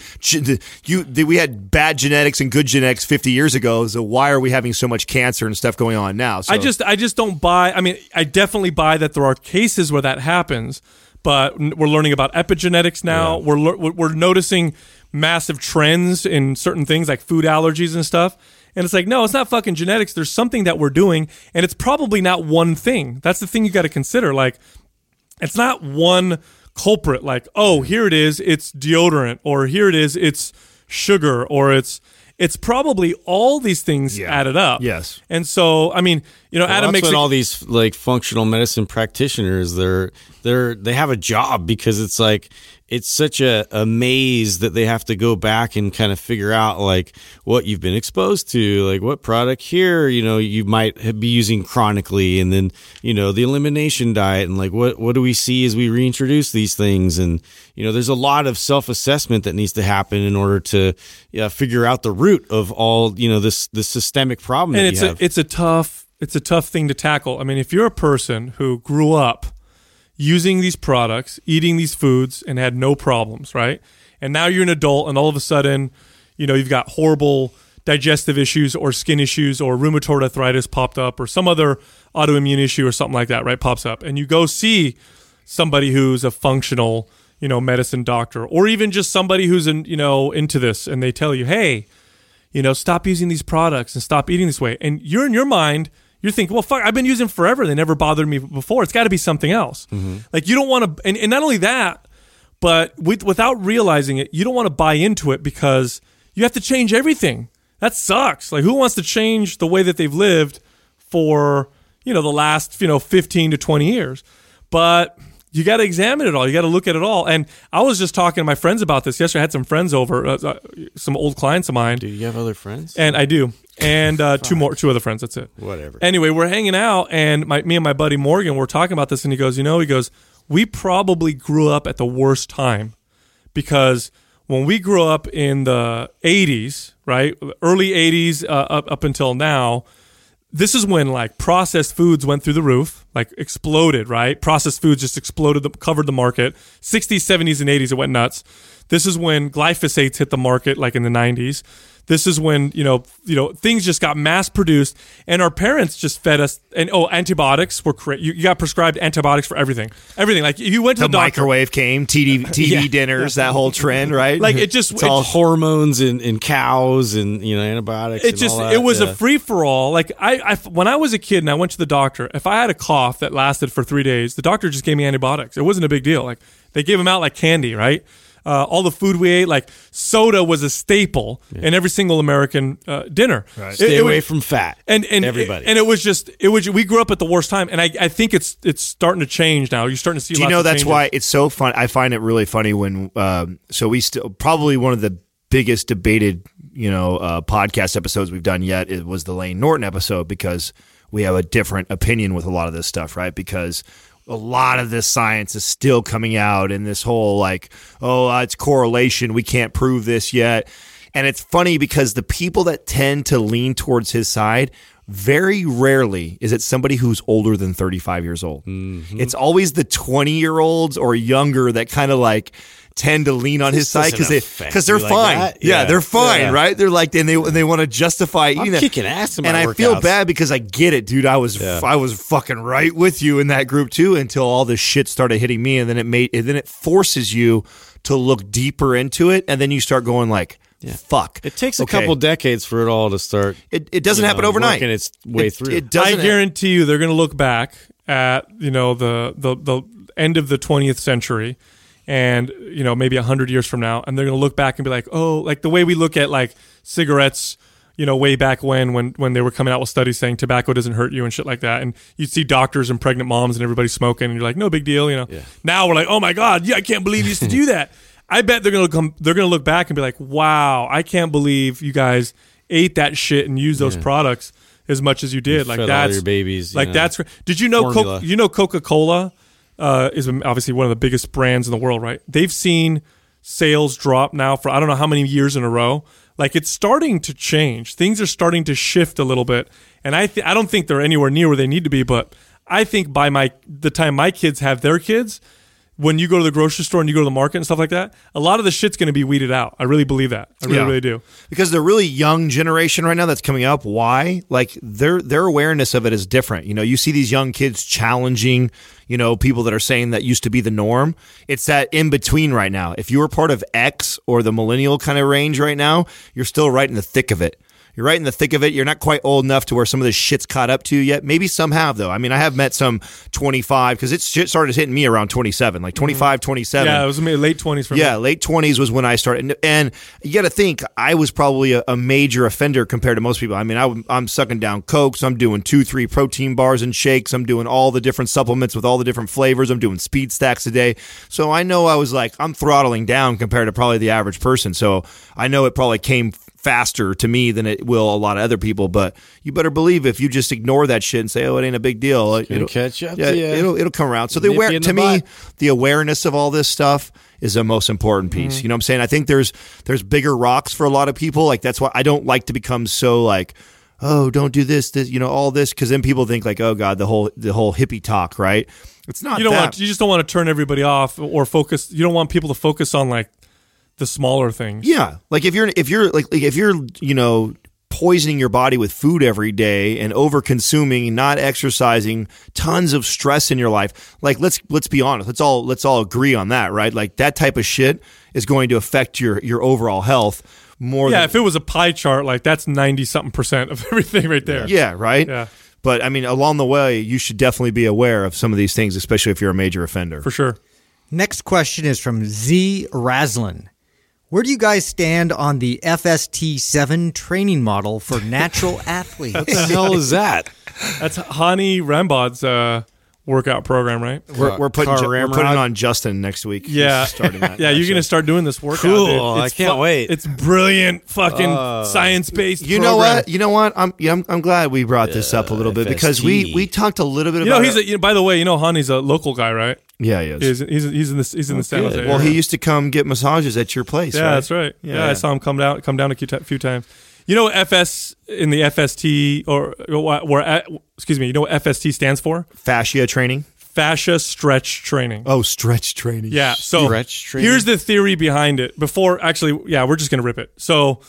you that we had bad genetics and good genetics 50 years ago so why are we having so much cancer and stuff going on now so I just I just don't buy. I mean, I definitely buy that there are cases where that happens, but we're learning about epigenetics now. We're we're we're noticing massive trends in certain things like food allergies and stuff. And it's like, no, it's not fucking genetics. There's something that we're doing, and it's probably not one thing. That's the thing you got to consider. Like, it's not one culprit like oh here it is it's deodorant or here it is it's sugar or it's it's probably all these things Yeah. added up Yes. and so i mean you know Well, adam makes a- all these like functional medicine practitioners they're they're they have a job because it's like it's such a, a maze that they have to go back and kind of figure out like what you've been exposed to like what product here you know you might be using chronically and then you know the elimination diet and like what what do we see as we reintroduce these things and you know there's a lot of self-assessment that needs to happen in order to yeah, figure out the root of all you know this this systemic problem and that it's a it's a tough it's a tough thing to tackle. I mean, if you're a person who grew up using these products, eating these foods, and had no problems, right? And now you're an adult, and all of a sudden, you know, you've got horrible digestive issues or skin issues or rheumatoid arthritis popped up or some other autoimmune issue or something like that, right? Pops up, and you go see somebody who's a functional, you know, medicine doctor, or even just somebody who's in, you know, into this, and they tell you, hey, you know, stop using these products and stop eating this way. And you're in your mind, you're thinking, well, fuck, I've been using forever. They never bothered me before. It's got to be something else. Mm-hmm. Like you don't want to, and, and not only that, but with, without realizing it, you don't want to buy into it because you have to change everything. That sucks. Like who wants to change the way that they've lived for, you know, the last, you know, 15 to 20 years? But you got to examine it all. You got to look at it all. And I was just talking to my friends about this yesterday. I had some friends over, uh, uh, some old clients of mine. Do you have other friends? And I do. And uh, two more, two other friends. That's it. Whatever. Anyway, we're hanging out, and my, me and my buddy Morgan were talking about this, and he goes, you know, he goes, we probably grew up at the worst time because when we grew up in the '80s, right, early '80s uh, up up until now, this is when like processed foods went through the roof, like exploded, right? Processed foods just exploded, the, covered the market. 60s, 70s, and 80s, it went nuts. This is when glyphosates hit the market, like in the 90s. This is when you know you know things just got mass produced, and our parents just fed us. And oh, antibiotics were cra- you, you got prescribed antibiotics for everything, everything. Like if you went to The the, doctor, microwave came, TV, TV dinners, that whole trend, right? like it just It's it all just- hormones and, and cows and you know antibiotics. it and just all that, it was yeah. a free for all. Like I, I, when I was a kid and I went to the doctor, if I had a cough that lasted for three days, the doctor just gave me antibiotics. It wasn't a big deal. Like they gave them out like candy, right? Uh, all the food we ate, like soda, was a staple in every single American uh, dinner. Right. Stay away from fat. and and everybody. and it was just it was we grew up at the worst time, and I, I think it's it's starting to change now. You're starting to see. Do you know that's changes. why it's so fun? I find it really funny when. Um, so we still probably one of the biggest debated, you know, uh, podcast episodes we've done yet. It was the Layne Norton episode because we have a different opinion with a lot of this stuff, right? Because a lot of this science is still coming out, and this whole like, oh, uh, it's correlation. We can't prove this yet. And it's funny because the people that tend to lean towards his side very rarely is it somebody who's older than 35 years old. It's always the 20 year olds or younger that kind of like tend to lean on his side because they because they're, like fine. Yeah, Yeah. they're fine, Yeah. right? They're like and they and they want to justify eating that. kicking ass in my and I feel bad because I get it, dude. I was Yeah. I was fucking right with you in that group too until all this shit started hitting me, and then it made and then it forces you to look deeper into it, and then you start going like. Fuck. It takes a Okay. couple decades for it all to start. It, it doesn't you happen overnight. working its way It- through. It I doesn't. guarantee you they're going to look back at you know the the the end of the 20th century and you know maybe 100 years from now and they're going to look back and be like oh like the way we look at like cigarettes you know way back when when when they were coming out with studies saying tobacco doesn't hurt you and shit like that and you'd see doctors and pregnant moms and everybody smoking and you're like no big deal you know. Now we're like oh my god yeah I can't believe you used to do that. I bet they're going to come they're going to look back and be like wow I can't believe you guys ate that shit and used those products as much as you did. Like fed that's your babies, like know, that's did you know. Coke, you know Coca Cola uh, is obviously one of the biggest brands in the world, right? They've seen sales drop now for I don't know how many years in a row. Like it's starting to change. Things are starting to shift a little bit, and I th- I don't think they're anywhere near where they need to be. But I think by my the time my kids have their kids, when you go to the grocery store and you go to the market and stuff like that, a lot of the shit's going to be weeded out. I really believe that. I really Yeah. really do. because the really young generation right now that's coming up why like their their awareness of it is different you know you see these young kids challenging you know people that are saying that used to be the norm it's that in between right now if you were part of x or the millennial kind of range right now you're still right in the thick of it you're right in the thick of it. You're not quite old enough to where some of this shit's caught up to you yet. Maybe some have though. I mean, I have met some 25 because it shit started hitting me around 27, like mm-hmm. 25, 27. Yeah, it was late twenties for me. Yeah, late twenties was when I started, and, and you got to think I was probably a, a major offender compared to most people. I mean, I, am sucking down cokes, I'm doing two, three protein bars and shakes, I'm doing all the different supplements with all the different flavors, I'm doing speed stacks a day. So I know I was like I'm throttling down compared to probably the average person. So I know it probably came faster to me than it will a lot of other people. But you better believe if you just ignore that shit and say, "Oh, it ain't a big deal," it'll catch up Yeah, to ya. it'll it'll come around. So the aware to the me, butt. the awareness of all this stuff is the most important mm-hmm. piece. You know what I'm saying? I think there's there's bigger rocks for a lot of people. Like that's why I don't like to become so like, oh, don't do this, this, you know, all this, because then people think like, oh God, the whole the whole hippie talk, right? It's not. you don't that. want you just don't want to turn everybody off or focus. You don't want people to focus on like the smaller things. Yeah, like if you're if you're like, like if you're you know poisoning your body with food every day and over consuming, not exercising, tons of stress in your life. Like let's let's be honest. Let's all let's all agree on that, right? Like that type of shit is going to affect your your overall health more Yeah, than if it was a pie chart, like that's ninety something percent of everything right there. Yeah, right? Yeah. But I mean along the way you should definitely be aware of some of these things especially if you're a major offender. for sure. Next question is from Z Raslin. Where do you guys stand on the FST7 training model for natural athletes? What the hell is that? That's Hany Rambod's uh, workout program, right? We're, we're uh, putting Ju- we're putting on Justin next week. He's Yeah, starting that. yeah. You're gonna start doing this workout. Cool, dude. I can't wait. It's brilliant, fucking uh, science based. You know what? You know what? I'm yeah, I'm, I'm glad we brought this up a little bit because we we talked a little bit You know, about. he's it. a, you know, by the way, you know, Hany's a local guy, right? yeah, he is. He's he's, he's in this he's in the San Jose. well, he used to come get massages at your place. Yeah, right? that's right. Yeah, Yeah. I saw him come down come down a few times. You know, FS in the FST or or where uh, excuse me. You know what FST stands for? Fascia training. Fascia stretch training. Oh, stretch training. Yeah. So Stretch training? here's the theory behind it. Before actually, yeah, we're just gonna rip it. So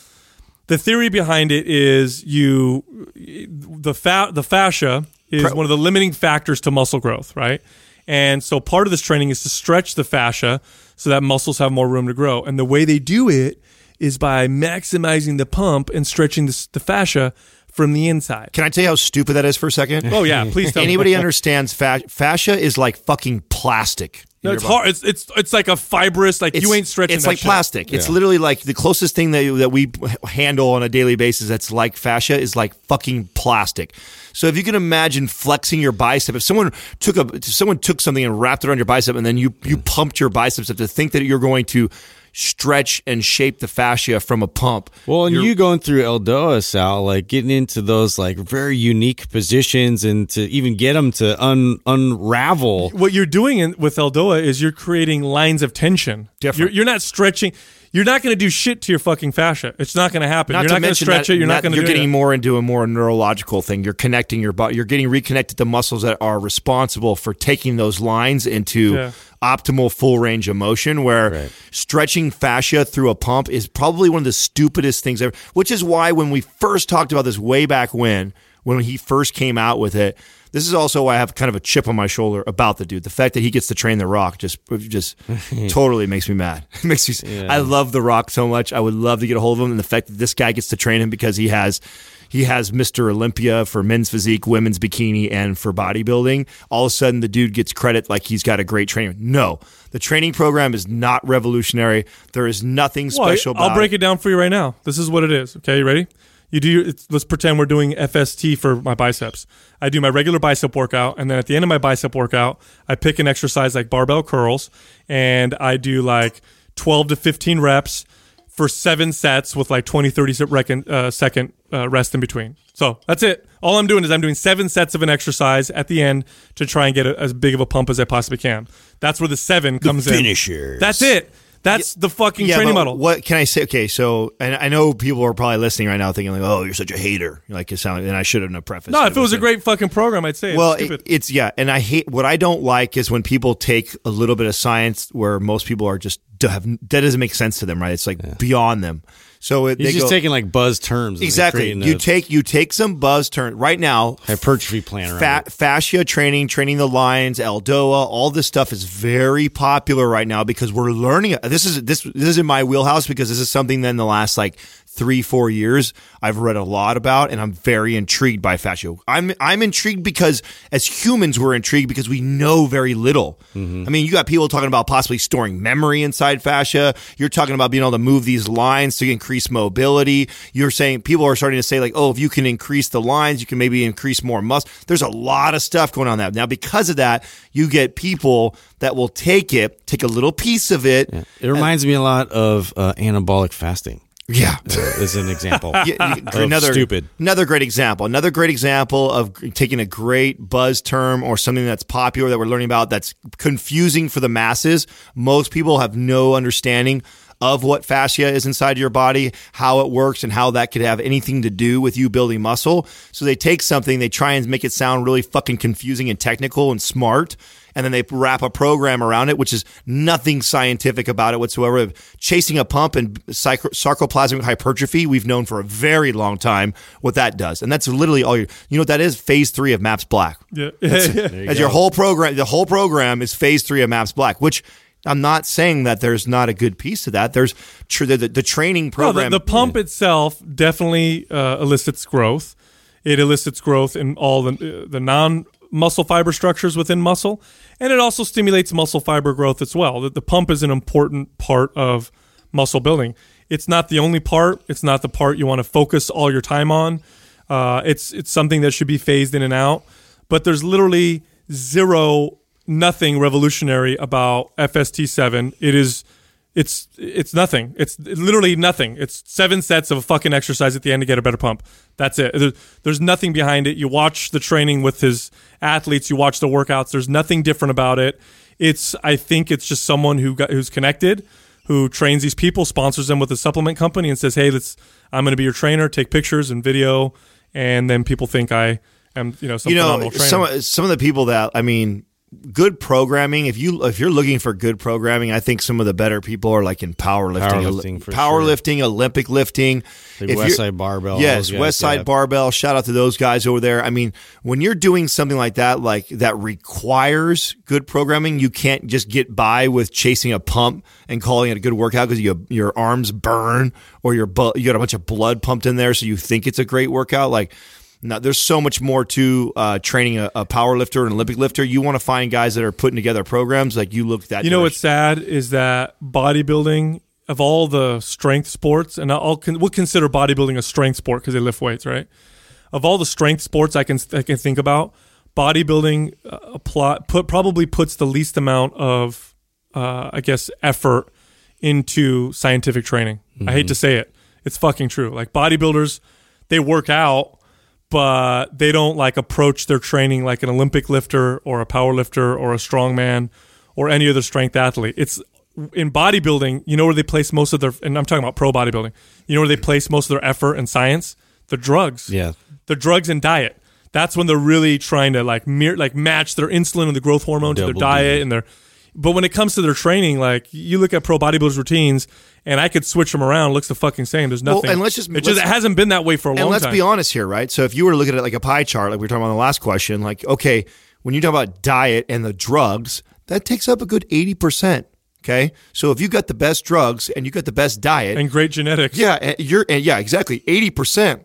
the theory behind it is you the fa- the fascia is Pre- one of the limiting factors to muscle growth, right? And so part of this training is to stretch the fascia so that muscles have more room to grow. And the way they do it is by maximizing the pump and stretching the, the fascia from the inside. Can I tell you how stupid that is for a second? Oh yeah, please tell Anybody me. understands fa- fascia is like fucking plastic. No, it's hard. It's it's it's like a fibrous. Like you ain't stretching. It's that like shit. plastic. It's literally like the closest thing that that we handle on a daily basis that's like fascia is like fucking plastic. So if you can imagine flexing your bicep, if someone took a if someone took something and wrapped it around your bicep, and then you you pumped your biceps up to think that you're going to stretch and shape the fascia from a pump. Well, and You're- you going through Eldoa, Sal, like getting into those like very unique positions and to even get them to un- unravel. what you're doing in, with Eldoa is you're creating lines of tension. Different. You're, you're not stretching. You're not going to do shit to your fucking fascia. It's not going to happen. you're to not going to stretch that- it. You're not that going to. You're do getting it. more into a more neurological thing. You're connecting your body. You're getting reconnected to muscles that are responsible for taking those lines into Yeah. optimal full range of motion. Where stretching fascia through a pump is probably one of the stupidest things ever. Which is why when we first talked about this way back when, when he first came out with it. This is also why I have kind of a chip on my shoulder about the dude. The fact that he gets to train The Rock just just totally makes me mad. It makes me. I love The Rock so much. I would love to get a hold of him, and the fact that this guy gets to train him because he has he has Mr. Olympia for men's physique, women's bikini, and for bodybuilding. All of a sudden, the dude gets credit like he's got a great trainer. No, the training program is not revolutionary. There is nothing Well, special about it. I'll break it down for you right now. This is what it is. Okay, you ready? You do. Your, it's, let's pretend we're doing FST for my biceps. I do my regular bicep workout, and then at the end of my bicep workout, I pick an exercise like barbell curls, and I do like 12 to 15 reps for seven sets with like 20, 30 se- reckon, uh, second uh, rest in between. So that's it. All I'm doing is I'm doing seven sets of an exercise at the end to try and get a, as big of a pump as I possibly can. That's where the seven comes in. finishers. That's it. That's the fucking yeah, training model. What can I say? Okay, so and I know people are probably listening right now thinking like, "Oh, you're such a hater." Like it sounded, and I shouldn't have prefaced. No, if it was a great fucking program, I'd say. Well, it's stupid. it- it's yeah, and I hate what I don't like is when people take a little bit of science where most people are just have that doesn't make sense to them, right? It's like beyond them. So it, He's just go, taking like buzz terms. exactly. You a take you take some buzz turn right now. hypertrophy plan around Fa- fascia training, training the lines, Eldoa, all this stuff is very popular right now because we're learning. This is this this is in my wheelhouse because this is something that in the last like three four years I've read a lot about, and I'm very intrigued by fascia. I'm I'm intrigued because as humans we're intrigued because we know very little. I mean, you got people talking about possibly storing memory inside fascia. You're talking about being able to move these lines to increase mobility. You're saying people are starting to say like, oh, if you can increase the lines, you can maybe increase more muscle. There's a lot of stuff going on there. Now, because of that, you get people that will take it, take a little piece of it. Yeah. It reminds me a lot of uh, anabolic fasting. uh, as an example. Yeah, another stupid. Another great example. Another great example of taking a great buzz term or something that's popular that we're learning about that's confusing for the masses. Most people have no understanding of what fascia is inside your body, how it works, and how that could have anything to do with you building muscle. So they take something, they try and make it sound really fucking confusing and technical and smart. And then they wrap a program around it, which is nothing scientific about it whatsoever. Chasing a pump and sarcoplasmic hypertrophy, we've known for a very long time what that does. And that's literally all you, you know what that is? Phase three of MAPS Black. yeah. As your whole program, the whole program is phase three of MAPS Black, which I'm not saying that there's not a good piece to that. There's tr- the, the, the training No, program. the, the pump itself definitely uh, elicits growth. It elicits growth in all the uh, the non muscle fiber structures within muscle, and it also stimulates muscle fiber growth as well. The, the pump is an important part of muscle building. It's not the only part. It's not the part you want to focus all your time on. Uh, it's it's something that should be phased in and out. But there's literally zero, nothing revolutionary about FST7. It is it's it's nothing. It's literally nothing. It's seven sets of a fucking exercise at the end to get a better pump. That's it. There- There's nothing behind it. You watch the training with his athletes. You watch the workouts. There's nothing different about it. It's I think it's just someone who got who's connected, who trains these people, sponsors them with a supplement company, and says, "Hey, let's I'm going to be your trainer. Take pictures and video." And then people think I am, you know, some you know, phenomenal trainer. some some of the people that I mean, good programming. If you if you're looking for good programming, I think some of the better people are like in powerlifting, Powerlifting, powerlifting, Olympic lifting, Like If West Side Barbell, Yes, those guys, West Side yeah. Barbell. Shout out to those guys over there. I mean, when you're doing something like that, like that requires good programming, you can't just get by with chasing a pump and calling it a good workout because you, your arms burn or your you got a bunch of blood pumped in there, so you think it's a great workout. Like, no, there's so much more to uh, training a, a power lifter and Olympic lifter. You want to find guys that are putting together programs like you look that. You know what's sad is that bodybuilding of all the strength sports, and I'll we'll consider bodybuilding a strength sport because they lift weights, right? Of all the strength sports I can I can think about, bodybuilding uh, apply, put probably puts the least amount of uh, I guess effort into scientific training. I hate to say it, it's fucking true. Like bodybuilders, they work out, but they don't like approach their training like an Olympic lifter or a power lifter or a strongman or any other strength athlete. It's in bodybuilding, you know where they place most of their and I'm talking about pro bodybuilding. You know where they place most of their effort and science? The drugs. Yeah. The drugs and diet. That's when they're really trying to like mir- like match their insulin and the growth hormone to their diet duty. and their but when it comes to their training, like you look at pro bodybuilders routines, and I could switch them around. Looks the fucking same. There's Well, nothing. and let's just- it just let's- it hasn't been that way for a while. And let's time. be honest here, right? So if you were to look at it like a pie chart, like we were talking about in the last question, like okay, when you talk about diet and the drugs, that takes up a good eighty percent. Okay, so if you got the best drugs and you got the best diet, and great genetics. yeah, you're and yeah, exactly eighty percent.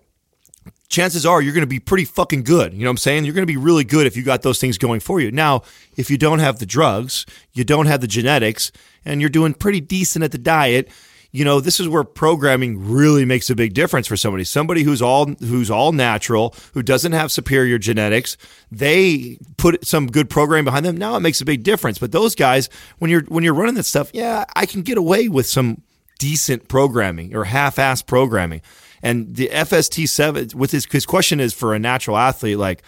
Chances are you're going to be pretty fucking good. You know what I'm saying? You're going to be really good if you got those things going for you. Now, if you don't have the drugs, you don't have the genetics, and you're doing pretty decent at the diet, you know this is where programming really makes a big difference for somebody. Somebody who's all who's all natural, who doesn't have superior genetics, they put some good programming behind them. Now it makes a big difference. But those guys, when you're when you're running that stuff, yeah, I can get away with some decent programming or half-ass programming. And the FST seven with his his question is for a natural athlete, like,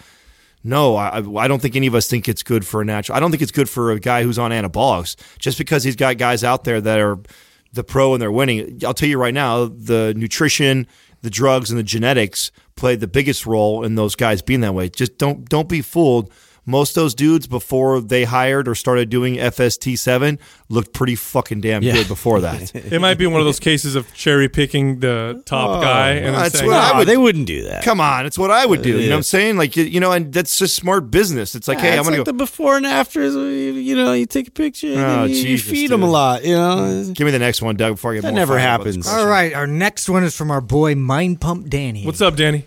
no, I, I don't think any of us think it's good for a natural. I don't think it's good for a guy who's on anabolics just because he's got guys out there that are the pro and they're winning. I'll tell you right now, the nutrition, the drugs, and the genetics play the biggest role in those guys being that way. Just don't don't be fooled. Most of those dudes before they hired or started doing FST seven looked pretty fucking damn good before that. It might be one of those cases of cherry picking the top oh, guy and that's saying, what I No, would- they wouldn't do that. Come on, it's what I would do. You know what I'm saying? Like you, you know, and that's just smart business. It's like, hey, I'm it's gonna like go. the before and afters. Uh, you know, you take a picture, Oh, and you, you Jesus, feed them a lot. You know, mm. Give me the next one, Doug. Before I get That more never fired up about this happens. All right, our next one is from our boy Mind Pump Danny. "What's up, Danny?"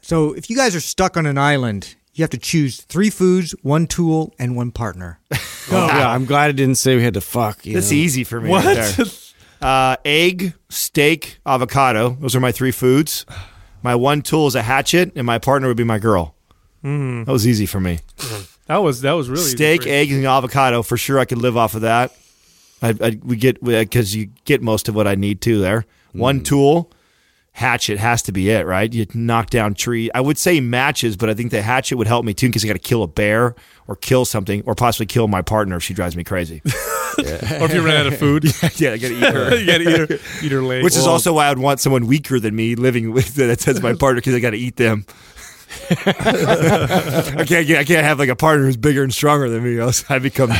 So, if you guys are stuck on an island, you have to choose three foods, one tool, and one partner. Oh, yeah, I'm glad I didn't say we had to fuck. You That's know? easy for me. What? Right there. Uh, egg, steak, avocado. Those are my three foods. My one tool is a hatchet, and my partner would be my girl. Hmm. That was easy for me. that was that was really Steak, for you. egg, and avocado for sure. I could live off of that. I, I we get because you get most of what I need to there. One tool, hatchet has to be it, right? You knock down tree. I would say matches, but I think the hatchet would help me too because I got to kill a bear or kill something or possibly kill my partner if she drives me crazy. or if you ran out of food, yeah, I got to eat her. you got to eat her, eat her leg. Which is also why I'd want someone weaker than me living with that as my partner because I got to eat them. I can't get, I can't have like a partner who's bigger and stronger than me, else I become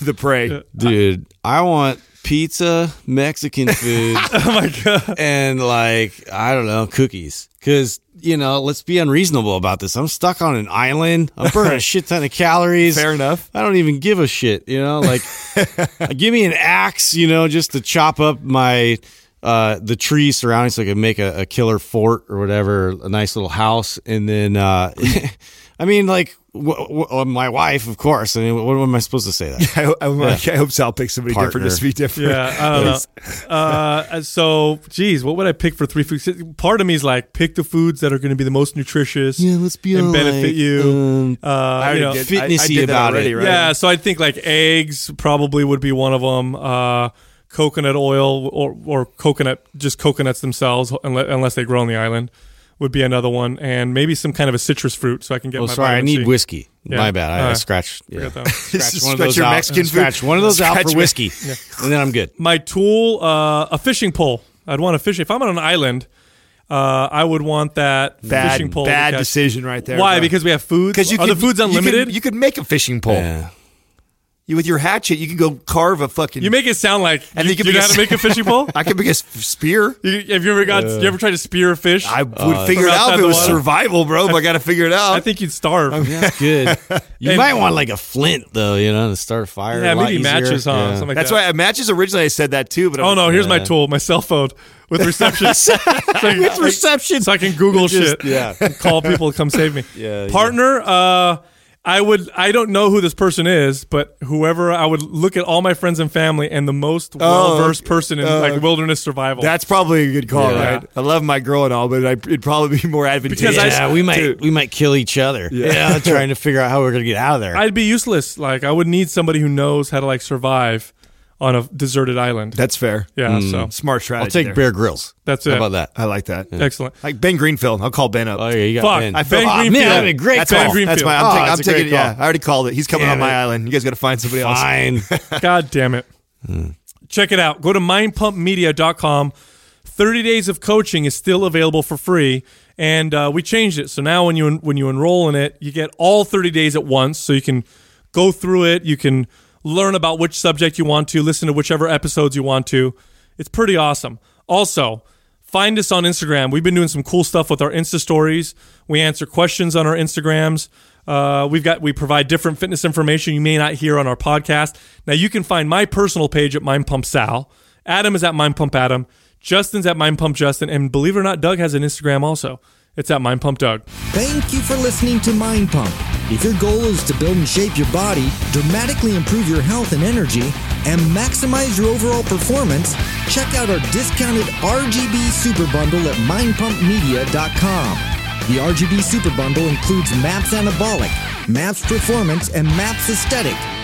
the prey. dude. I want pizza, Mexican food, oh my god. and like I don't know, cookies. Because you know, let's be unreasonable about this. I'm stuck on an island. I'm burning a shit ton of calories. Fair enough. I don't even give a shit. You know, like give me an axe. You know, just to chop up my. Uh, the trees surrounding so I could make a, a killer fort or whatever, a nice little house, and then uh, I mean, like w- w- my wife, of course. I mean, what, what am I supposed to say that? I, I, I hope Sal picks somebody different just to be different. Yeah, I don't know. Uh, so, geez, what would I pick for three foods? Part of me is like, pick the foods that are going to be the most nutritious. Yeah, let's be and benefit you. Um, uh, I you know, did, fitnessy I, I that about already, it. Right? Yeah, so I think like eggs probably would be one of them. Uh, coconut oil or or coconut, just coconuts themselves, unless, unless they grow on the island, would be another one, and maybe some kind of a citrus fruit, so I can get. Oh, my sorry, I need C. whiskey. Yeah. My bad. I, I Uh, scratched. Yeah. Forget. Scratch one of those your out. Mexican food. Scratch one of those out for me- whiskey, and then I'm good. My tool, uh, a fishing pole. I'd want a fish. If I'm on an island, uh, I would want that Bad, fishing pole. bad decision right there. Why? bro. Because we have food. Because you are could, the foods you could- unlimited? You could, make a fishing pole. Yeah. You, with your hatchet, you can go carve a fucking. You make it sound like And you, you can you know make how a to make a fishing pole. I could make a s- spear. You, have you ever got? you ever tried to spear a fish? I would figure it out if it was water? survival, bro. But I got to figure it out. I think you'd starve. That's good. You And- might want like a flint though, you know, to start a fire. yeah, a lot maybe easier. matches, huh? Yeah. Something like That's that. why matches originally I said that too. But I'm Oh like, no! Here's my tool, my cell phone with reception. so I, With reception. so I can Google Just- shit. yeah. call people to come save me. Yeah, yeah. partner. Uh, I would. I don't know who this person is, but whoever I would look at all my friends and family, and the most well versed person in uh, like wilderness survival. That's probably a good call, Yeah. right? I love my girl and all, but I, it'd probably be more advantageous. Because I- Yeah, we might to- we might kill each other. Yeah, trying to figure out how we're gonna get out of there. I'd be useless. Like I would need somebody who knows how to like survive on a deserted island. That's fair. Yeah. So Smart strategy. I'll take there. Bear Grylls. that's it. How about that? I like that. Excellent. Like Ben Greenfield. I'll call Ben up. Oh yeah, you got Fuck. Ben. I feel- Ben oh, Greenfield. man, that'd be a great That's Ben my, Greenfield. that's my. I'm, Oh, taking, I'm that's a great taking. Yeah, call. I already called it. He's coming Damn on my it. island. You guys got to find somebody else. Fine. God damn it. Check it out. Go to mindpumpmedia.com. 30 days of coaching is still available for free. And uh, we changed it. So now when you when you enroll in it, you get all 30 days at once. So you can go through it. You can learn about which subject you want to, listen to whichever episodes you want to. It's pretty awesome. Also, find us on Instagram. We've been doing some cool stuff with our Insta stories. We answer questions on our Instagrams. Uh, we've got we provide different fitness information you may not hear on our podcast. Now you can find my personal page at Mind Pump Sal. Adam is at Mind Pump Adam. Justin's at Mind Pump Justin, and believe it or not, Doug has an Instagram also. It's at Mind Pump Doug. Thank you for listening to Mind Pump. If your goal is to build and shape your body, dramatically improve your health and energy, and maximize your overall performance, check out our discounted RGB Super Bundle at mindpumpmedia.com. The RGB Super Bundle includes MAPS Anabolic, MAPS Performance, and MAPS Aesthetic.